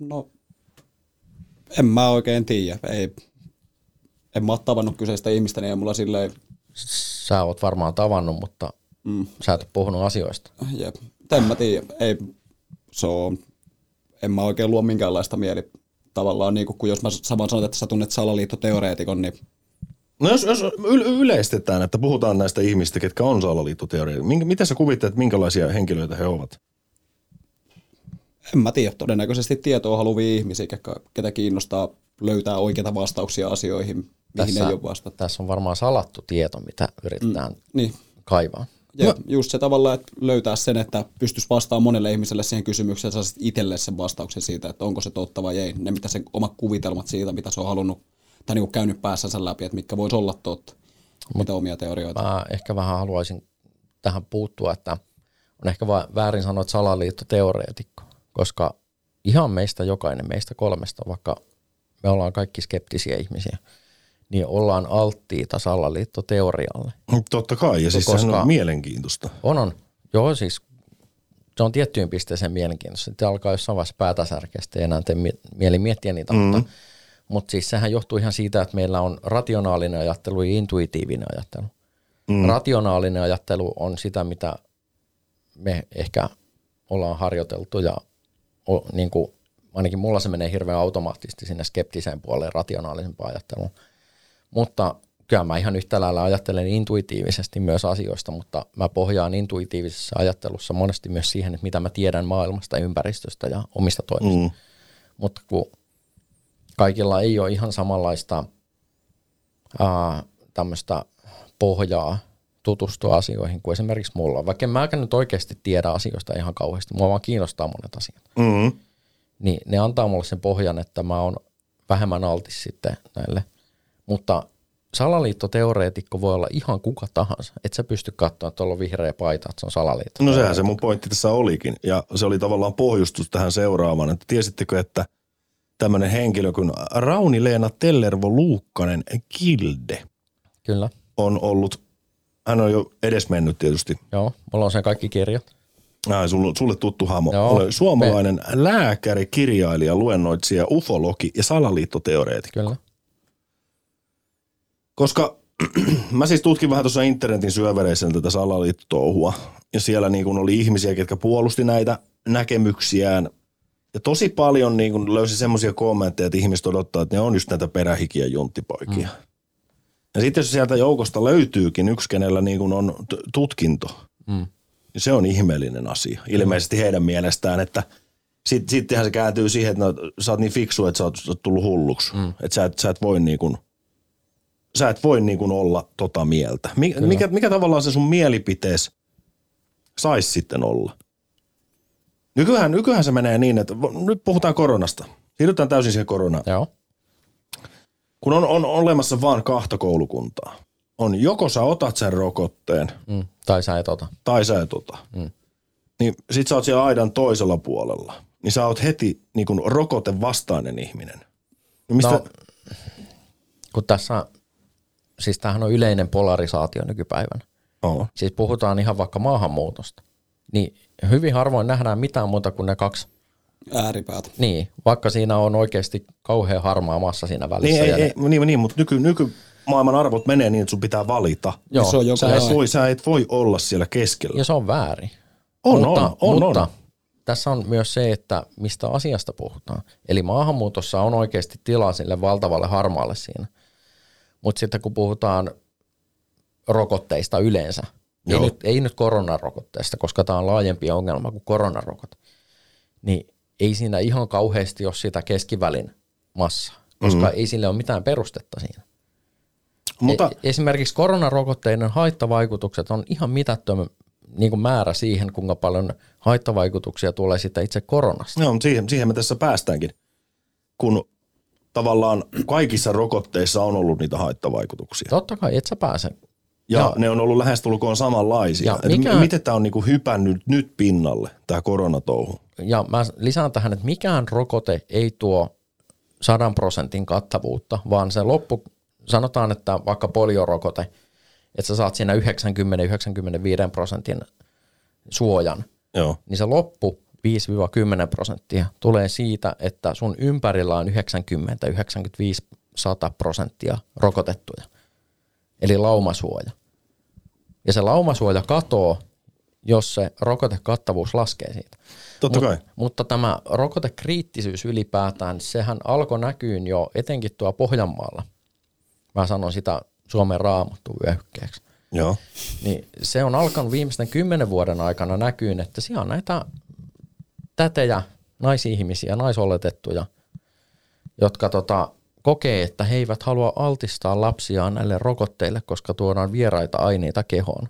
Speaker 2: No, en mä oikein tiedä. Ei, en mä ole tavannut kyseistä ihmistä, niin ei mulla silleen,
Speaker 3: Sä oot varmaan tavannut, mutta mm. sä et ole puhunut asioista.
Speaker 2: jep. en mä tiedä. Ei, se on, en mä oikein luo minkäänlaista mieli tavallaan, niin kuin jos mä saman sanon, että sä tunnet salaliittoteoreetikon, niin
Speaker 1: No jos, jos yl- yleistetään, että puhutaan näistä ihmistä, ketkä on salaliittoteoreetikot, minkä, miten sä kuvittelet, minkälaisia henkilöitä he ovat?
Speaker 2: en mä tiedä. Todennäköisesti tietoa haluvia ihmisiä, ketä, ketä kiinnostaa löytää oikeita vastauksia asioihin, mihin
Speaker 3: Tässä,
Speaker 2: ei ole vastattu.
Speaker 3: tässä on varmaan salattu tieto, mitä yritetään mm.
Speaker 2: Niin,
Speaker 3: kaivaa.
Speaker 2: Ja no. just se tavalla, että löytää sen, että pystyisi vastaamaan monelle ihmiselle siihen kysymykseen, saisit itselle sen vastauksen siitä, että onko se totta vai ei. Ne mitä se omat kuvitelmat siitä, mitä se on halunnut tai niin kuin käynyt päässänsä läpi, että mitkä voisi olla totta, mitä omia teorioita.
Speaker 3: Mä ehkä vähän haluaisin tähän puuttua, että on ehkä va- väärin sanoa, että salaliittoteoreetikko, koska ihan meistä jokainen, meistä kolmesta, vaikka me ollaan kaikki skeptisiä ihmisiä, niin ollaan alttiita salaliittoteorialle.
Speaker 1: Totta kai, ja siis
Speaker 3: Koska-
Speaker 1: sehän on mielenkiintoista.
Speaker 3: On, on. Joo, siis se on tiettyyn pisteeseen mielenkiintoista. Sitten alkaa jossain vaiheessa päätä särkeästi ja enää tee mie- mieli miettiä niitä, mm. mutta, mutta siis sehän johtuu ihan siitä, että meillä on rationaalinen ajattelu ja intuitiivinen ajattelu. Mm. Rationaalinen ajattelu on sitä, mitä me ehkä ollaan harjoiteltu ja o, niin kuin, ainakin mulla se menee hirveän automaattisesti sinne skeptiseen puoleen rationaalisempaan ajatteluun. Mutta kyllä mä ihan yhtä lailla ajattelen intuitiivisesti myös asioista, mutta mä pohjaan intuitiivisessa ajattelussa monesti myös siihen, että mitä mä tiedän maailmasta, ympäristöstä ja omista toimista. Mm. Mutta kun kaikilla ei ole ihan samanlaista ää, tämmöistä pohjaa tutustua asioihin kuin esimerkiksi mulla. Vaikka en mäkään nyt oikeasti tiedä asioista ihan kauheasti, mua vaan kiinnostaa monet asiat.
Speaker 1: Mm.
Speaker 3: Niin ne antaa mulle sen pohjan, että mä oon vähemmän altis sitten näille. Mutta salaliittoteoreetikko voi olla ihan kuka tahansa. Et sä pysty katsoa, että tuolla on vihreä paita, että se on salaliitto.
Speaker 1: No sehän se mun pointti tässä olikin. Ja se oli tavallaan pohjustus tähän seuraavaan. Että tiesittekö, että tämmöinen henkilö kuin Rauni-Leena Tellervo Luukkanen Kilde
Speaker 3: Kyllä,
Speaker 1: on ollut, hän on jo edesmennyt tietysti,
Speaker 3: joo. Mulla on sen kaikki kirjat.
Speaker 1: Ai, sulle, sulle tuttu hamo.
Speaker 3: Joo,
Speaker 1: Ole suomalainen lääkäri, kirjailija, luennoitsija, ufologi ja salaliittoteoreetikko.
Speaker 3: Kyllä.
Speaker 1: Koska mä siis tutkin vähän tuossa internetin syövereissä tätä salaliittotouhua. Ja siellä niin kun oli ihmisiä, ketkä puolusti näitä näkemyksiään. Ja tosi paljon niin kun löysi semmoisia kommentteja, että ihmiset odottaa, että ne on just näitä perähikiä junttipoikia. Mm. Ja sitten jos sieltä joukosta löytyykin yksi, kenellä niin kun on t- tutkinto,
Speaker 3: Mm.
Speaker 1: niin se on ihmeellinen asia. Ilmeisesti heidän mielestään, että sit, sittenhän se kääntyy siihen, että no, sä oot niin fiksu, että sä oot, sä oot tullut hulluksi. Mm. Että sä et, sä et voi niin kuin, sä et voi niin kuin olla tota mieltä. Mikä, mikä, mikä tavallaan se sun mielipitees saisi sitten olla? Nykyään, nykyään se menee niin, että nyt puhutaan koronasta. Siirrytään täysin siihen koronaan.
Speaker 3: Joo.
Speaker 1: Kun on, on olemassa vain kahta koulukuntaa. On joko sä otat sen rokotteen
Speaker 3: Mm. Tai sä et ota.
Speaker 1: tai sä et ota. Mm. Niin sit sä oot siellä aidan toisella puolella. Niin sä oot heti niin kuin rokotevastainen ihminen. Niin mistä,
Speaker 3: No,
Speaker 1: no.
Speaker 3: kun tässä, siis tämähän on yleinen polarisaatio nykypäivänä.
Speaker 1: oh.
Speaker 3: Siis puhutaan ihan vaikka maahanmuutosta. Niin hyvin harvoin nähdään mitään muuta kuin ne kaksi.
Speaker 2: Ääripäät.
Speaker 3: Niin, vaikka siinä on oikeasti kauhean harmaa massa siinä välissä.
Speaker 1: Niin, ei,
Speaker 3: ja ne-
Speaker 1: ei, niin, niin, mutta nyky, nyky maailman arvot menee niin, että sun pitää valita.
Speaker 3: Joo,
Speaker 2: Se on joka
Speaker 1: Sä et, voi, sä et voi olla siellä keskellä.
Speaker 3: ja se on väärin.
Speaker 1: On,
Speaker 3: mutta,
Speaker 1: on, on,
Speaker 3: mutta
Speaker 1: on.
Speaker 3: tässä on myös se, että mistä asiasta puhutaan. Eli maahanmuutossa on oikeasti tilaa sille valtavalle harmaalle siinä. Mutta sitten kun puhutaan rokotteista yleensä, ei nyt, ei nyt koronarokotteesta, koska tämä on laajempi ongelma kuin koronarokote, niin ei siinä ihan kauheasti ole sitä keskivälin massaa, koska mm-hmm. ei sille ole mitään perustetta siinä.
Speaker 1: Mutta
Speaker 3: E- esimerkiksi koronarokotteiden haittavaikutukset on ihan mitättömän niin kuin määrä siihen, kuinka paljon haittavaikutuksia tulee sitten itse koronasta.
Speaker 1: joo, mutta siihen, siihen me tässä päästäänkin. Kun tavallaan kaikissa rokotteissa on ollut niitä haittavaikutuksia.
Speaker 3: Totta kai, et sä pääse.
Speaker 1: Ja,
Speaker 3: Ja-
Speaker 1: ne on ollut lähestulkoon samanlaisia.
Speaker 3: Ja mikä-
Speaker 1: m- Miten tämä on niinku hypännyt nyt pinnalle, tämä koronatouhu?
Speaker 3: Ja mä lisään tähän, että mikään rokote ei tuo 100 prosentin kattavuutta, vaan se loppu, sanotaan, että vaikka poliorokote, että sä saat siinä 90-95 prosentin suojan,
Speaker 1: Joo.
Speaker 3: niin se loppu 5-10 prosenttia tulee siitä, että sun ympärillä on 90-95-100 prosenttia rokotettuja. Eli laumasuoja. Ja se laumasuoja katoo, jos se rokotekattavuus laskee siitä.
Speaker 1: Totta kai.
Speaker 3: Mutta tämä rokotekriittisyys ylipäätään, sehän alkoi näkyyn jo etenkin tuo Pohjanmaalla. Mä sanon sitä Suomen raamattu vyöhykkeeksi.
Speaker 1: Joo.
Speaker 3: Niin se on alkanut viimeisten kymmenen vuoden aikana näkyyn, että siellä on näitä tätejä, naisihmisiä, naisoletettuja, jotka tota, kokee, että he eivät halua altistaa lapsiaan näille rokotteille, koska tuodaan vieraita aineita kehoon.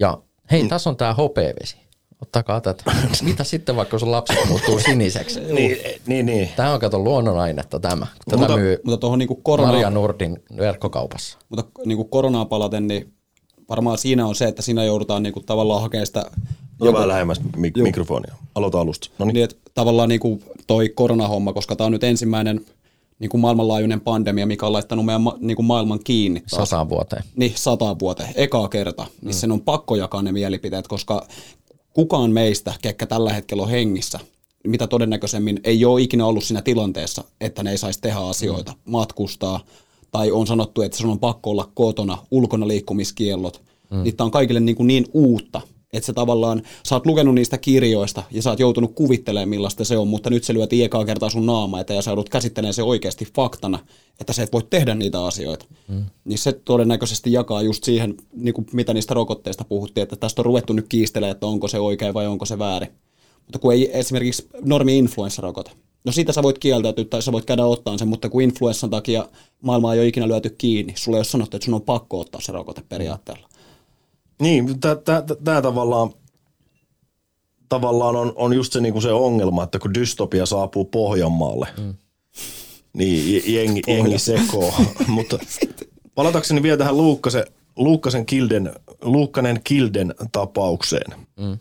Speaker 3: Ja hei, tässä on tämä hopeavesi. Ottakaa tätä. Mitä sitten vaikka sun lapsi muuttuu siniseksi?
Speaker 1: Niin, niin, niin.
Speaker 3: Tämä on kato luonnonainetta tämä. Tätä
Speaker 1: Mutta-
Speaker 3: myy
Speaker 2: Mutta tuohon niinku korona,
Speaker 3: Maria Nordin verkkokaupassa.
Speaker 2: mutta niinku koronaan palaten, niin varmaan siinä on se, että siinä joudutaan niinku tavallaan hakemaan sitä
Speaker 1: Ja vähän lähemmäs mik- mikrofonia. Aloita alusta. No
Speaker 2: Niin, että tavallaan niin kuin toi koronahomma, koska tämä on nyt ensimmäinen niin kuin maailmanlaajuinen pandemia, mikä on laittanut meidän ma- niin kuin maailman kiinni. Taas.
Speaker 3: Sataan vuoteen.
Speaker 2: Niin, sata vuoteen, ekaa kerta, niin sen on pakko jakaa ne mielipiteet, koska kukaan meistä, ketkä tällä hetkellä on hengissä, mitä todennäköisemmin ei ole ikinä ollut siinä tilanteessa, että ne ei saisi tehdä asioita, matkustaa, tai on sanottu, että sun on pakko olla kotona, ulkona liikkumiskiellot, mm. niin tämä on kaikille niin, kuin niin uutta, että sä tavallaan, sä oot lukenut niistä kirjoista ja sä oot joutunut kuvittelemaan millaista se on, mutta nyt se lyötiin ekaa kertaa sun naama eteen ja sä joudut käsittelemään se oikeasti faktana, että sä et voi tehdä niitä asioita. Mm. Niin se todennäköisesti jakaa just siihen, niin kuin mitä niistä rokotteista puhuttiin, että tästä on ruvettu nyt kiistelemään, että onko se oikein vai onko se väärin. Mutta kun ei esimerkiksi normi influenssarokote, no siitä sä voit kieltäytyä tai sä voit käydä ottaa sen, mutta kun influenssan takia maailma ei ole ikinä lyöty kiinni, sulle ei ole sanottu, että sun on pakko ottaa se rokote periaatteella.
Speaker 1: Niin, tämä tavallaan, tavallaan on, on just se, niinku se ongelma, että kun dystopia saapuu Pohjanmaalle, mm. niin jengi, jengi sekoo. Mutta palatakseni vielä tähän Luukkasen, Luukkasen Kilden, Luukkanen Kilden tapaukseen. Mm.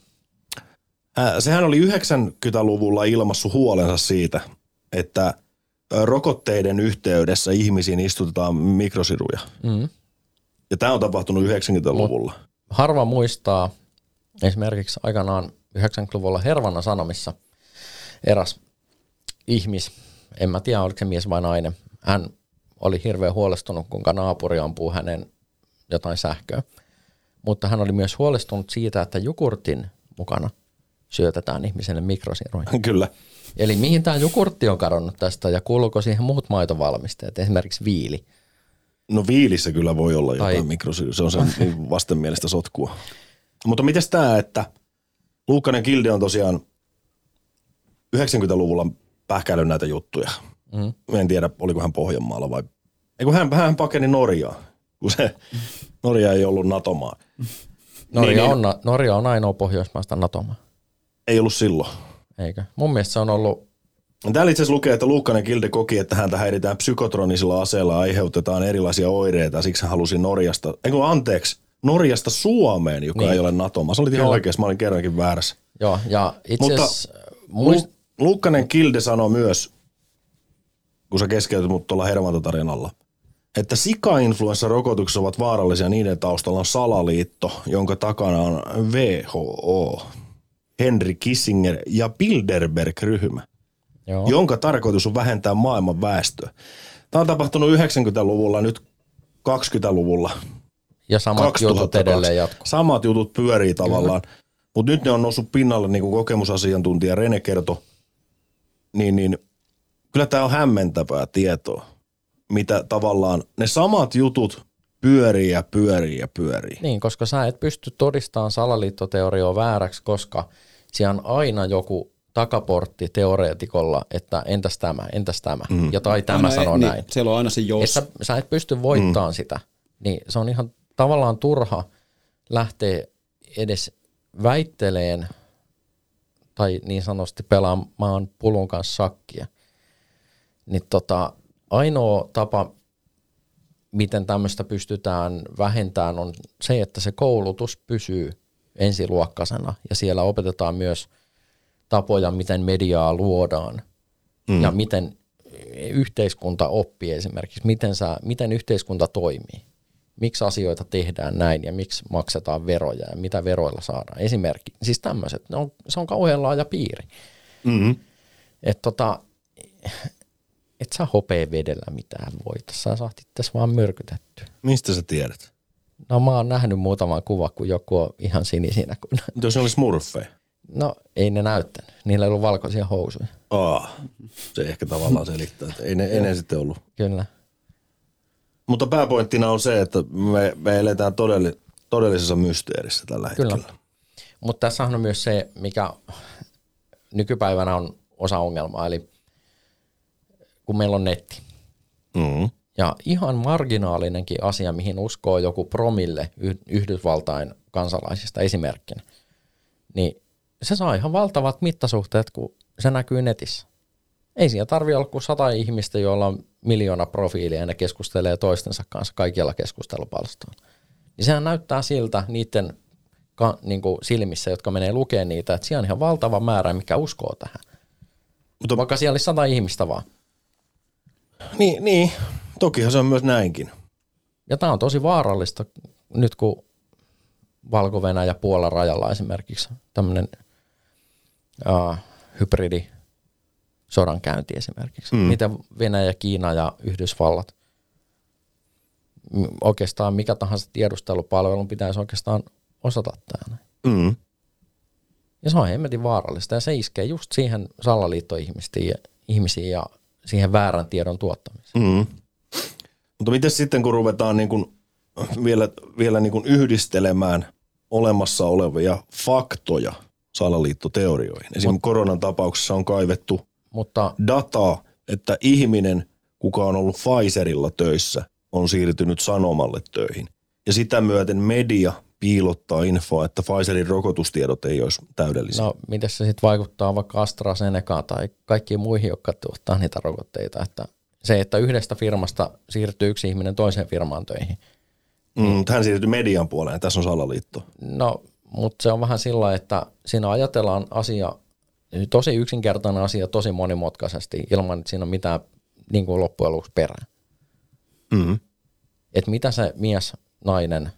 Speaker 1: Äh, sehän oli 90-luvulla ilmassu huolensa siitä, että rokotteiden yhteydessä ihmisiin istutetaan mikrosiruja. Mm. Ja tämä on tapahtunut 90-luvulla. Mut
Speaker 3: harva muistaa esimerkiksi aikanaan 90-luvulla Hervannan Sanomissa eräs ihmis, en mä tiedä oliko se mies vai nainen, hän oli hirveän huolestunut, kuinka naapuri ampuu hänen jotain sähköä. Mutta hän oli myös huolestunut siitä, että jukurtin mukana syötetään ihmiselle mikrosiruja.
Speaker 1: Kyllä.
Speaker 3: Eli mihin tämä jukurtti on kadonnut tästä ja kuuluuko siihen muut maitovalmisteet, esimerkiksi viili?
Speaker 1: No viilissä kyllä voi olla tai... jotain mikrosyy. Se on sen niin vastenmielistä sotkua. Mutta miten tämä, että Luukkanen Kilde on tosiaan 90-luvulla pähkäillyt näitä juttuja. Mm. En tiedä, oliko hän Pohjanmaalla vai... Eikö hän, hän pakeni Norjaa, kun se Norja ei ollut Natomaa.
Speaker 3: Norja, niin, on, niin, Norja on ainoa pohjoismaista Natomaa.
Speaker 1: Ei ollut silloin.
Speaker 3: Eikö? Mun mielestä se on ollut
Speaker 1: Täällä itse asiassa lukee, että Luukkanen Kilde koki, että häntä häiritään psykotronisilla aseilla aiheutetaan erilaisia oireita. Siksi hän halusi Norjasta, eikö anteeksi, Norjasta Suomeen, joka niin. ei ole NATO. Mä olin ihan oikeassa, mä olin kerrankin väärässä.
Speaker 3: Joo, ja itse
Speaker 1: Mutta muist... Luukkanen Kilde sanoi myös, kun sä keskeytit mut tuolla hermantatarinalla, että sika-influenssarokotukset ovat vaarallisia, niiden taustalla on salaliitto, jonka takana on WHO, Henry Kissinger ja Bilderberg-ryhmä. Joo. jonka tarkoitus on vähentää maailman väestöä. Tämä on tapahtunut 90-luvulla, nyt 20-luvulla.
Speaker 3: Ja samat jutut edelleen jatkuu.
Speaker 1: Samat jutut pyörii tavallaan. Mutta nyt ne on noussut pinnalle, niin kuin kokemusasiantuntija Rene kertoi. Niin, niin kyllä tämä on hämmentävää tietoa, mitä tavallaan ne samat jutut pyörii ja pyörii ja pyörii.
Speaker 3: Niin, koska sä et pysty todistamaan salaliittoteorioa vääräksi, koska siellä on aina joku takaportti teoreetikolla, että entäs tämä, entäs tämä, mm. ja tai tämä aina sanoo
Speaker 2: niin,
Speaker 3: näin.
Speaker 2: Siellä on aina se jos.
Speaker 3: Että sä et pysty voittamaan mm. sitä, niin se on ihan tavallaan turha lähteä edes väitteleen tai niin sanotusti pelaamaan pulun kanssa sakkia. Niin tota, ainoa tapa, miten tämmöistä pystytään vähentämään, on se, että se koulutus pysyy ensiluokkaisena ja siellä opetetaan myös – tapoja, miten mediaa luodaan mm. ja miten yhteiskunta oppii esimerkiksi, miten, sä, miten yhteiskunta toimii, miksi asioita tehdään näin ja miksi maksetaan veroja ja mitä veroilla saadaan. Esimerkki, siis tämmöiset, on, se on kauhean laaja piiri. Mm-hmm. Että tota, et sä hopee vedellä mitään voita, sä saat itse vaan myrkytetty.
Speaker 1: Mistä sä tiedät?
Speaker 3: No mä oon nähnyt muutaman kuva, kun joku on ihan sinisinä. Kun...
Speaker 1: Jos ne olisi murfeja?
Speaker 3: No ei ne näyttänyt. Niillä ei ollut valkoisia housuja.
Speaker 1: Oh, se ehkä tavallaan selittää, että ei ne, ei ne sitten ollut.
Speaker 3: Kyllä.
Speaker 1: Mutta pääpointtina on se, että me, me eletään todelli, todellisessa mysteerissä tällä hetkellä. Kyllä.
Speaker 3: Mutta tässä on myös se, mikä nykypäivänä on osa ongelmaa, eli kun meillä on netti. Mm-hmm. Ja ihan marginaalinenkin asia, mihin uskoo joku promille Yhdysvaltain kansalaisista esimerkkinä, niin se saa ihan valtavat mittasuhteet, kun se näkyy netissä. Ei siellä tarvitse olla kuin sata ihmistä, joilla on miljoona profiilia ja ne keskustelee toistensa kanssa kaikilla keskustelupalstoilla. Niin sehän näyttää siltä niiden ka, niin kuin silmissä, jotka menee lukemaan niitä, että siellä on ihan valtava määrä, mikä uskoo tähän. Mutta vaikka siellä olisi sata ihmistä vaan.
Speaker 1: Niin, niin, tokihan se on myös näinkin.
Speaker 3: Ja tämä on tosi vaarallista nyt kun valko ja Puolan rajalla esimerkiksi tämmöinen uh, hybridi sodankäynti esimerkiksi. Mm. Miten Venäjä, Kiina ja Yhdysvallat, oikeastaan mikä tahansa tiedustelupalvelun pitäisi oikeastaan osata tämä. Mm. Ja se on hemmetin vaarallista ja se iskee just siihen salaliittoihmisiin ja siihen väärän tiedon tuottamiseen. Mm.
Speaker 1: Mutta miten sitten kun ruvetaan niin kuin vielä, vielä niin kuin yhdistelemään olemassa olevia faktoja salaliittoteorioihin. Esimerkiksi Mut, koronan tapauksessa on kaivettu mutta, dataa, että ihminen, kuka on ollut Pfizerilla töissä, on siirtynyt Sanomalle töihin. Ja sitä myöten media piilottaa infoa, että Pfizerin rokotustiedot ei olisi täydellisiä.
Speaker 3: No, miten se sitten vaikuttaa vaikka AstraZenecaan tai kaikkiin muihin, jotka tuottaa niitä rokotteita, että se, että yhdestä firmasta siirtyy yksi ihminen toiseen firmaan töihin.
Speaker 1: Mm, hän siirtyy median puoleen, tässä on salaliitto.
Speaker 3: No, mutta se on vähän sillä, että siinä ajatellaan asia, tosi yksinkertainen asia tosi monimutkaisesti, ilman että siinä on mitään niin kuin loppujen lopuksi perään. Mm. Että mitä se mies, nainen,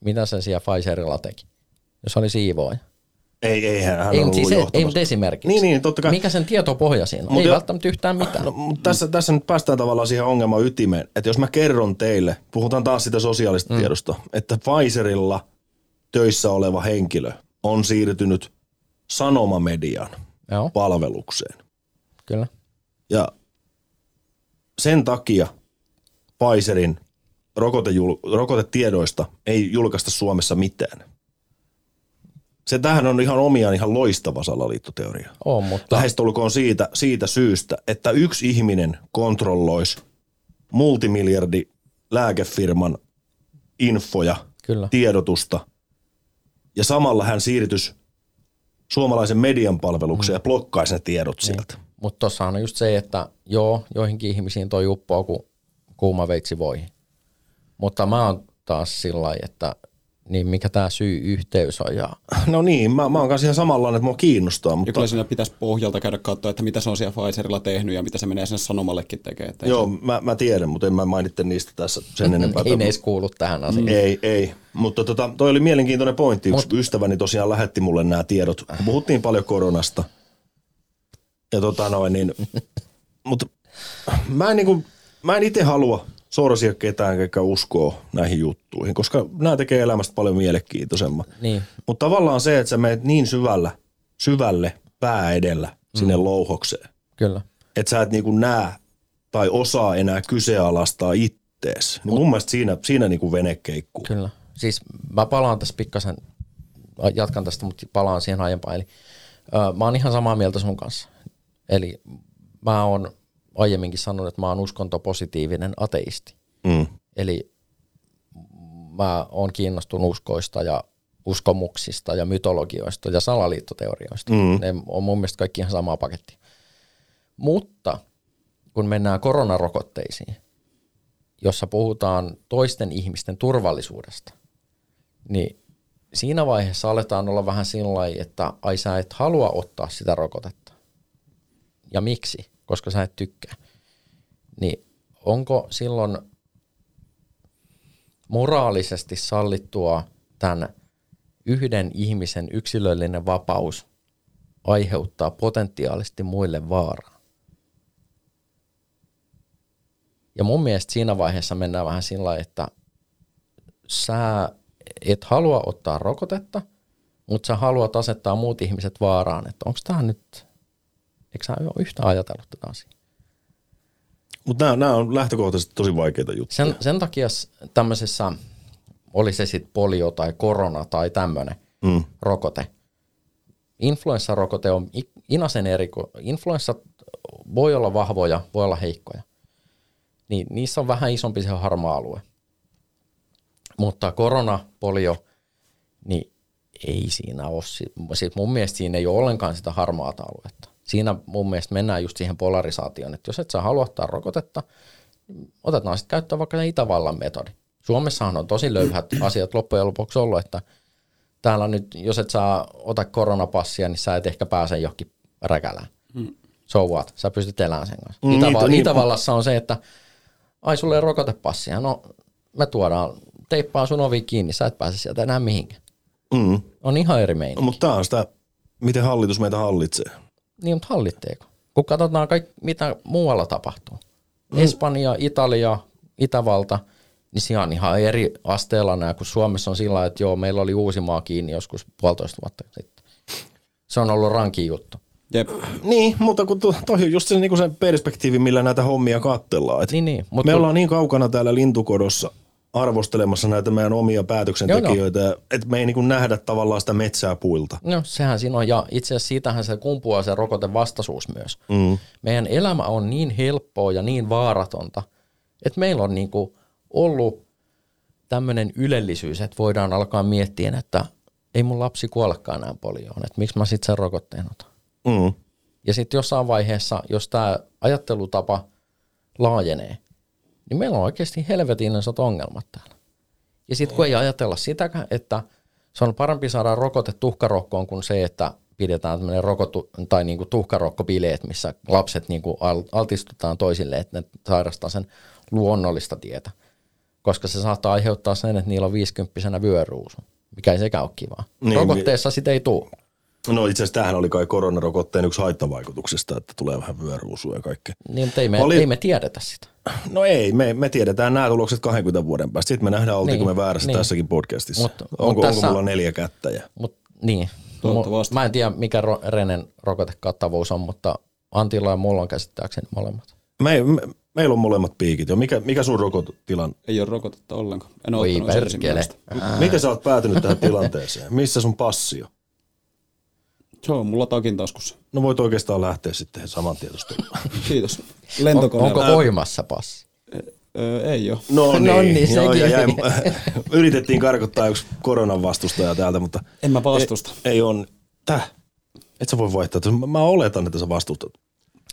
Speaker 3: mitä se siellä Pfizerilla teki, jos oli siivooja.
Speaker 1: Ei, ei hän ei, siis
Speaker 3: se, ei, mutta esimerkiksi.
Speaker 1: Niin, niin, totta kai.
Speaker 3: Mikä sen tietopohja siinä on? Mut ei jo, välttämättä yhtään mitään. No,
Speaker 1: mutta tässä, tässä nyt päästään tavallaan siihen ongelman ytimeen, että jos mä kerron teille, puhutaan taas sitä sosiaalista mm. tiedosta, että Pfizerilla töissä oleva henkilö on siirtynyt sanomamedian Joo. palvelukseen.
Speaker 3: Kyllä.
Speaker 1: Ja sen takia Pfizerin rokotetiedoista ei julkaista Suomessa mitään. Se tähän on ihan omiaan ihan loistava salaliittoteoria.
Speaker 3: On, mutta...
Speaker 1: Lähestulkoon siitä, siitä syystä, että yksi ihminen kontrolloisi multimiljardi lääkefirman infoja, Kyllä. tiedotusta, ja samalla hän siirtys suomalaisen median palvelukseen mm. ja blokkaisi ne tiedot niin. sieltä.
Speaker 3: Mutta tuossa on just se, että joo, joihinkin ihmisiin toi uppoo kuin kuuma veitsi voi. Mutta mä oon taas sillä että niin mikä tämä syy-yhteys on. Ja...
Speaker 1: No niin, mä, mä oon kanssa ihan samanlainen, että mua kiinnostaa. Mutta...
Speaker 2: Ja kyllä siinä pitäisi pohjalta käydä katsoa, että mitä se on siellä Pfizerilla tehnyt ja mitä se menee sinne sanomallekin tekemään.
Speaker 1: Joo, se... mä, mä, tiedän, mutta en mä mainitte niistä tässä sen enempää.
Speaker 3: ei ne edes kuulu tähän asiaan.
Speaker 1: Ei, ei. Mutta tota, toi oli mielenkiintoinen pointti. Yksi Mut... ystäväni tosiaan lähetti mulle nämä tiedot. Puhuttiin paljon koronasta. Ja tota noin, niin... mutta mä en, niinku, mä en itse halua sorsia ketään, joka uskoo näihin juttuihin, koska nämä tekee elämästä paljon mielenkiintoisemman.
Speaker 3: Niin.
Speaker 1: Mutta tavallaan se, että sä menet niin syvällä, syvälle pää edellä sinne mm. louhokseen.
Speaker 3: Kyllä.
Speaker 1: Että sä et niinku näe tai osaa enää kyseenalaistaa ittees. Niin mun mielestä siinä, siinä niinku vene keikkuu.
Speaker 3: Kyllä. Siis mä palaan tässä pikkasen, jatkan tästä, mutta palaan siihen aiempaan. Eli, ö, mä oon ihan samaa mieltä sun kanssa. Eli mä oon aiemminkin sanonut, että mä oon uskontopositiivinen ateisti. Mm. Eli mä oon kiinnostunut uskoista ja uskomuksista ja mytologioista ja salaliittoteorioista. Mm. Ne on mun mielestä kaikki ihan sama paketti. Mutta kun mennään koronarokotteisiin, jossa puhutaan toisten ihmisten turvallisuudesta, niin siinä vaiheessa aletaan olla vähän sillä että ai sä et halua ottaa sitä rokotetta. Ja miksi? Koska sä et tykkää. Niin onko silloin moraalisesti sallittua tämän yhden ihmisen yksilöllinen vapaus aiheuttaa potentiaalisesti muille vaaraa? Ja mun mielestä siinä vaiheessa mennään vähän sillä että sä et halua ottaa rokotetta, mutta sä haluat asettaa muut ihmiset vaaraan, että onko tämä nyt Eikö sä ole yhtä ajatellut tätä asiaa?
Speaker 1: Mutta nämä, on lähtökohtaisesti tosi vaikeita juttuja.
Speaker 3: Sen, sen takia tämmöisessä, oli se sitten polio tai korona tai tämmöinen mm. rokote. Influenssarokote on inasen eri, influenssa voi olla vahvoja, voi olla heikkoja. Niin niissä on vähän isompi se harmaa alue. Mutta korona, polio, niin ei siinä ole. Sit mun mielestä siinä ei ole ollenkaan sitä harmaata aluetta siinä mun mielestä mennään just siihen polarisaatioon, että jos et saa halua ottaa rokotetta, otetaan sitten käyttöön vaikka se Itävallan metodi. Suomessahan on tosi löyhät asiat loppujen lopuksi ollut, että täällä nyt, jos et saa ota koronapassia, niin sä et ehkä pääse johonkin räkälään. Hmm. So what? Sä pystyt elämään sen kanssa.
Speaker 1: Mm,
Speaker 3: Itäval-
Speaker 1: niin- niin-
Speaker 3: Itävallassa on se, että ai sulle ei rokotepassia. No me tuodaan, teippaa sun ovi kiinni, sä et pääse sieltä enää mihinkään.
Speaker 1: Mm.
Speaker 3: On ihan eri
Speaker 1: No,
Speaker 3: meininki.
Speaker 1: mutta tämä on sitä, miten hallitus meitä hallitsee.
Speaker 3: Niin, mutta hallitteeko? Kun katsotaan, kaikki, mitä muualla tapahtuu. Espanja, Italia, Itävalta, niin siellä on ihan eri asteella nämä, kun Suomessa on sillä että joo, meillä oli Uusimaa kiinni joskus puolitoista vuotta sitten. Se on ollut ranki juttu.
Speaker 2: Jep.
Speaker 1: Niin, mutta kun to, toi on just se, niin se perspektiivi, millä näitä hommia kattellaan. Et
Speaker 3: Niin, niin. Mut
Speaker 1: me ollaan niin kaukana täällä lintukodossa arvostelemassa näitä meidän omia päätöksentekijöitä, että me ei niin nähdä tavallaan sitä metsää puilta.
Speaker 3: No sehän siinä on, ja itse asiassa siitähän se kumpuaa se rokotevastaisuus myös.
Speaker 1: Mm.
Speaker 3: Meidän elämä on niin helppoa ja niin vaaratonta, että meillä on niinku ollut tämmöinen ylellisyys, että voidaan alkaa miettiä, että ei mun lapsi kuolekaan enää polioon, että miksi mä sitten sen rokotteen otan.
Speaker 1: Mm.
Speaker 3: Ja sitten jossain vaiheessa, jos tämä ajattelutapa laajenee, niin meillä on oikeasti helvetin isot ongelmat täällä. Ja sitten kun ei ajatella sitäkään, että se on parempi saada rokote tuhkarokkoon kuin se, että pidetään tämmöinen rokotu, tai niinku tuhkarokkobileet, missä lapset niinku al- altistutaan toisille, että ne sairastaa sen luonnollista tietä. Koska se saattaa aiheuttaa sen, että niillä on 50 vyöruusu, mikä ei sekään ole kivaa.
Speaker 1: Niin,
Speaker 3: Niin, Rokotteessa sitä ei tule.
Speaker 1: No itse asiassa tämähän oli kai koronarokotteen yksi haittavaikutuksista, että tulee vähän vyöruusua ja kaikkea.
Speaker 3: Niin, mutta ei me,
Speaker 1: Oli-
Speaker 3: ei me tiedetä sitä.
Speaker 1: No ei, me, me tiedetään nämä tulokset 20 vuoden päästä. Sitten me nähdään, oltiinko
Speaker 3: Niin,
Speaker 1: me väärässä
Speaker 3: niin.
Speaker 1: tässäkin podcastissa.
Speaker 3: Mut-
Speaker 1: onko,
Speaker 3: mut
Speaker 1: onko
Speaker 3: tässä-
Speaker 1: mulla neljä kättä? Ja...
Speaker 3: Mut, niin.
Speaker 2: Toivottavasti.
Speaker 3: Mä en tiedä, mikä Ro- Renen rokotekattavuus on, mutta Antilla ja mulla on käsittääkseni molemmat.
Speaker 1: Me, me, meillä on molemmat piikit jo. Mikä, mikä sun rokotilan?
Speaker 2: Ei ole rokotetta ollenkaan. En ole
Speaker 3: Oi perkele.
Speaker 1: Miten sä oot päätynyt tähän tilanteeseen? Missä sun passi on?
Speaker 2: Se on mulla takin taskussa.
Speaker 1: No voit oikeastaan lähteä sitten saman tietysti.
Speaker 2: Kiitos.
Speaker 3: On,
Speaker 2: Lentokoneella.
Speaker 3: onko voimassa passi?
Speaker 2: Öö, ei ole.
Speaker 1: No niin,
Speaker 3: No niin,
Speaker 1: joo, ja jäi, yritettiin karkottaa yksi koronan vastustaja täältä, mutta
Speaker 2: En mä vastusta.
Speaker 1: ei, ei on. Täh? Et sä voi vaihtaa. Mä- Mä oletan, että sä vastustat.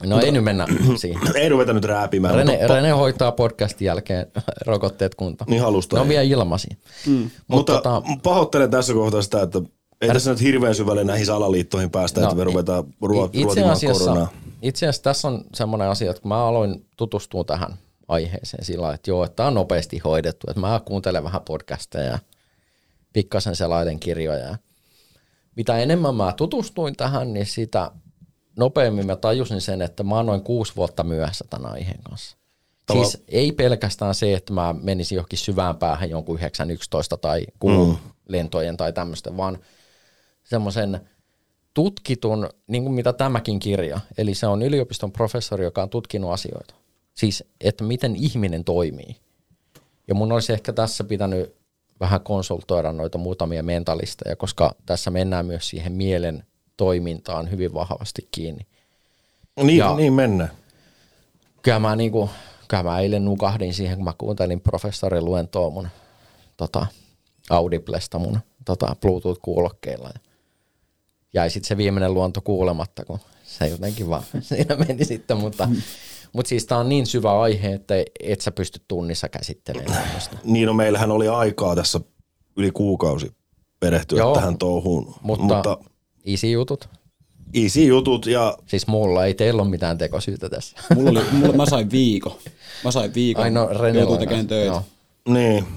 Speaker 3: No ei nyt mennä siihen.
Speaker 1: Ei ruveta nyt rääpimään.
Speaker 3: Rene,
Speaker 1: mutta,
Speaker 3: Rene hoitaa podcastin jälkeen rokotteet kuntoon.
Speaker 1: Niin halusta
Speaker 3: Ne on
Speaker 1: ei.
Speaker 3: vielä ilmaisia. Mm.
Speaker 1: Mutta
Speaker 3: tota,
Speaker 1: pahoittelen tässä kohtaa sitä, että ei tässä nyt hirveän syvälle näihin salaliittoihin päästä,
Speaker 3: No,
Speaker 1: että me ruvetaan ruo-
Speaker 3: itse asiassa,
Speaker 1: koronaa.
Speaker 3: itse asiassa tässä on semmoinen asia, että kun mä aloin tutustua tähän aiheeseen sillä että joo, että tämä on nopeasti hoidettu, että mä kuuntelen vähän podcasteja ja pikkasen selailen kirjoja. ja Mitä enemmän mä tutustuin tähän, niin sitä nopeammin mä tajusin sen, että mä oon noin kuusi vuotta myöhässä tämän aiheen kanssa.
Speaker 1: Tava-
Speaker 3: Siis ei pelkästään se, että mä menisin johonkin syvään päähän jonkun 911 tai kuun mm. lentojen tai tämmöistä, vaan semmoisen tutkitun, niin kuin mitä tämäkin kirja, eli se on yliopiston professori, joka on tutkinut asioita. Siis, että miten ihminen toimii. Ja mun olisi ehkä tässä pitänyt vähän konsultoida noita muutamia mentalisteja, koska tässä mennään myös siihen mielen toimintaan hyvin vahvasti kiinni.
Speaker 1: Niin,
Speaker 3: Ja-
Speaker 1: niin mennään.
Speaker 3: Kyllä mä, niinku, kyllä mä eilen nukahdin siihen, kun mä kuuntelin professorin luentoa mun tota, Audiblesta mun tota, Bluetooth-kuulokkeilla. Ja jäi sitten se viimeinen luonto kuulematta, kun se jotenkin vaan siinä meni sitten, mutta, mutta siis tää on niin syvä aihe, että et sä pysty tunnissa käsittelemään tämmöistä.
Speaker 1: Niin no meillähän oli aikaa tässä yli kuukausi perehtyä
Speaker 3: Joo,
Speaker 1: tähän touhuun.
Speaker 3: Mutta,
Speaker 1: Mutta
Speaker 3: easy jutut.
Speaker 1: easy jutut ja
Speaker 3: Siis mulla ei teillä ole mitään tekosyytä tässä.
Speaker 2: Mulla oli, mulla, mä sain viikon. Mä sain viikon.
Speaker 3: Ai no, Renella
Speaker 2: Joutuu
Speaker 3: on
Speaker 2: tekemään
Speaker 3: kanssa,
Speaker 2: töitä.
Speaker 3: joo.
Speaker 1: niin.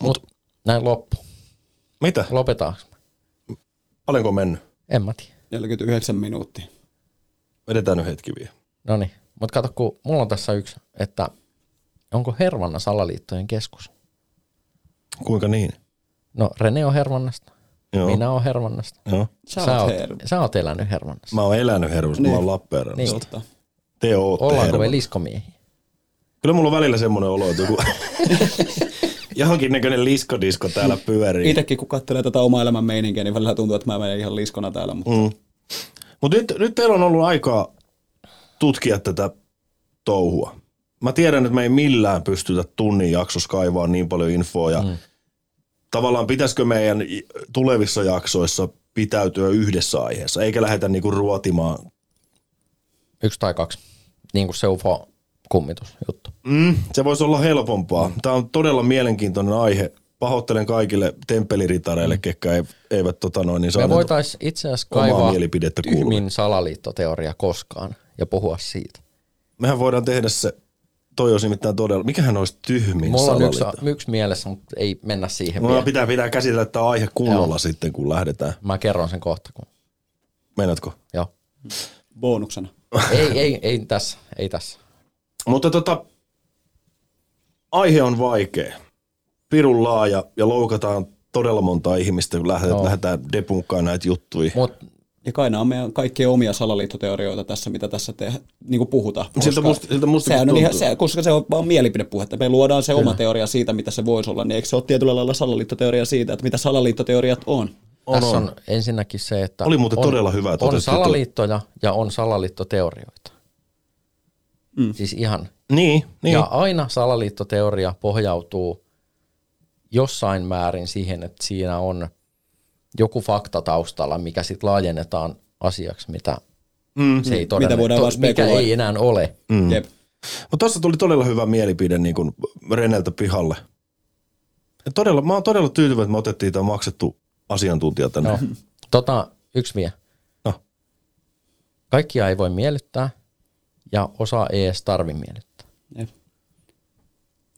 Speaker 3: Mut näin loppu.
Speaker 1: Mitä?
Speaker 3: Lopetaanko?
Speaker 1: Paljonko mennyt?
Speaker 3: En mä tiedä.
Speaker 2: 49 minuuttia.
Speaker 1: Vedetään nyt hetki vielä.
Speaker 3: No niin, mutta kato, kun mulla on tässä yksi, että onko Hervanna salaliittojen keskus?
Speaker 1: Kuinka niin?
Speaker 3: No Rene on Hervannasta,
Speaker 1: Joo.
Speaker 3: minä olen Hervannasta.
Speaker 1: Joo.
Speaker 2: Sä,
Speaker 3: sä,
Speaker 2: oot herra.
Speaker 3: sä oot elänyt Hervannassa.
Speaker 1: Mä oon elänyt herrusta, niin. mä oon Lappeenrannasta.
Speaker 3: Niin.
Speaker 1: Te ootte
Speaker 3: Ollaanko me liskomiehiä?
Speaker 1: Kyllä mulla on välillä semmoinen olo, että joku johonkin näköinen liskodisko täällä pyörii.
Speaker 2: Itekin kun katselee tätä omaa elämän meininkiä, niin välillä tuntuu, että mä menen ihan liskona täällä. Mutta
Speaker 1: Mm. Mutta nyt, nyt teillä on ollut aikaa tutkia tätä touhua. Mä tiedän, että me ei millään pystytä tunnin jaksossa kaivaa niin paljon infoa. Ja mm. Tavallaan pitäisikö meidän tulevissa jaksoissa pitäytyä yhdessä aiheessa, eikä lähdetä niinku ruotimaan.
Speaker 3: Yksi tai kaksi. Niin kuin se UFO-kummitusjuttu.
Speaker 1: Mm, se voisi olla helpompaa. Tämä on todella mielenkiintoinen aihe pahoittelen kaikille temppeliritareille, mm. ketkä eivät tota noin, niin
Speaker 3: Me voitaisiin itse asiassa kaivaa
Speaker 1: mielipidettä
Speaker 3: tyhmin salaliittoteoria koskaan ja puhua siitä.
Speaker 1: Mehän voidaan tehdä se, toi olisi nimittäin todella, mikähän olisi tyhmin
Speaker 3: Mulla on yksi, yksi mielessä, mutta ei mennä siihen
Speaker 1: Mulla
Speaker 3: vielä.
Speaker 1: pitää, pitää käsitellä tämä aihe kunnolla
Speaker 3: Joo.
Speaker 1: sitten, kun lähdetään.
Speaker 3: Mä kerron sen kohta. Kun...
Speaker 1: Meinaatko?
Speaker 3: Joo.
Speaker 2: Bonuksena.
Speaker 3: ei, ei, ei tässä, ei tässä.
Speaker 1: Mutta tota, aihe on vaikea. Pirun laaja ja loukataan todella monta ihmistä, kun lähdetään,
Speaker 3: Joo.
Speaker 1: lähdetään depunkkaan näitä juttuja.
Speaker 3: Mut
Speaker 2: Ja kai nämä on meidän kaikkien omia salaliittoteorioita tässä, mitä tässä te, niin kuin puhutaan.
Speaker 1: Siltä
Speaker 2: Koska
Speaker 1: musta- siltä mustakin
Speaker 2: sehän on ihan, se, koska se on vaan mielipidepuhetta. Me luodaan se oma teoria siitä, mitä se voisi olla. Niin eikö se ole tietyllä lailla salaliittoteoria siitä, että mitä salaliittoteoriat on?
Speaker 1: On,
Speaker 3: tässä
Speaker 1: on.
Speaker 3: on ensinnäkin se, että
Speaker 1: Oli muuten
Speaker 3: on,
Speaker 1: todella hyvä, että
Speaker 3: on salaliittoja ja on salaliittoteorioita. Mm. Siis ihan.
Speaker 1: Niin, niin.
Speaker 3: Ja aina salaliittoteoria pohjautuu jossain määrin siihen, että siinä on joku fakta taustalla, mikä sitten laajennetaan asiaksi, mitä mm, se ei todella,
Speaker 2: voidaan vaan
Speaker 3: mikä ei enää ole.
Speaker 2: Mm. Jep.
Speaker 1: Mutta tuossa tuli todella hyvä mielipide niin kuin Reneltä pihalle. Ja todella, mä oon todella tyytyväinen, että me otettiin tämä maksettu asiantuntija tänne.
Speaker 3: No. Tota, yksi vielä.
Speaker 1: No.
Speaker 3: Kaikkia ei voi miellyttää ja osa ei edes tarvi miellyttää.
Speaker 2: Jep.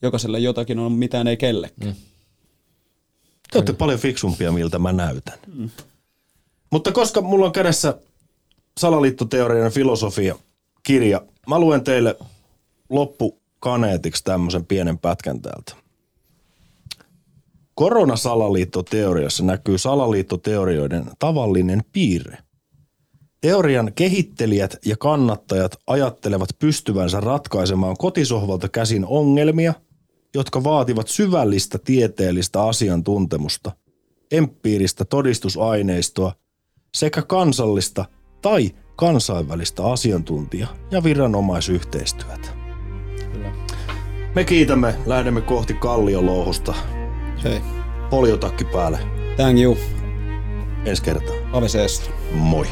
Speaker 2: Jokaiselle jotakin on, mitään ei kellekään. Mm.
Speaker 1: Te olette paljon fiksumpia, miltä mä näytän. Mm. Mutta koska mulla on kädessä salaliittoteorian filosofia kirja, mä luen teille loppukaneetiksi tämmöisen pienen pätkän täältä. Koronasalaliittoteoriassa näkyy salaliittoteorioiden tavallinen piirre. Teorian kehittelijät ja kannattajat ajattelevat pystyvänsä ratkaisemaan kotisohvalta käsin ongelmia, jotka vaativat syvällistä tieteellistä asiantuntemusta, empiiristä todistusaineistoa sekä kansallista tai kansainvälistä asiantuntija- ja viranomaisyhteistyötä.
Speaker 3: Kyllä.
Speaker 1: Me kiitämme, lähdemme kohti Kalliolouhosta.
Speaker 2: Hei.
Speaker 1: Poljotakki päälle.
Speaker 2: Thank you.
Speaker 1: Ensi kertaa.
Speaker 2: Ave sees.
Speaker 1: Moi.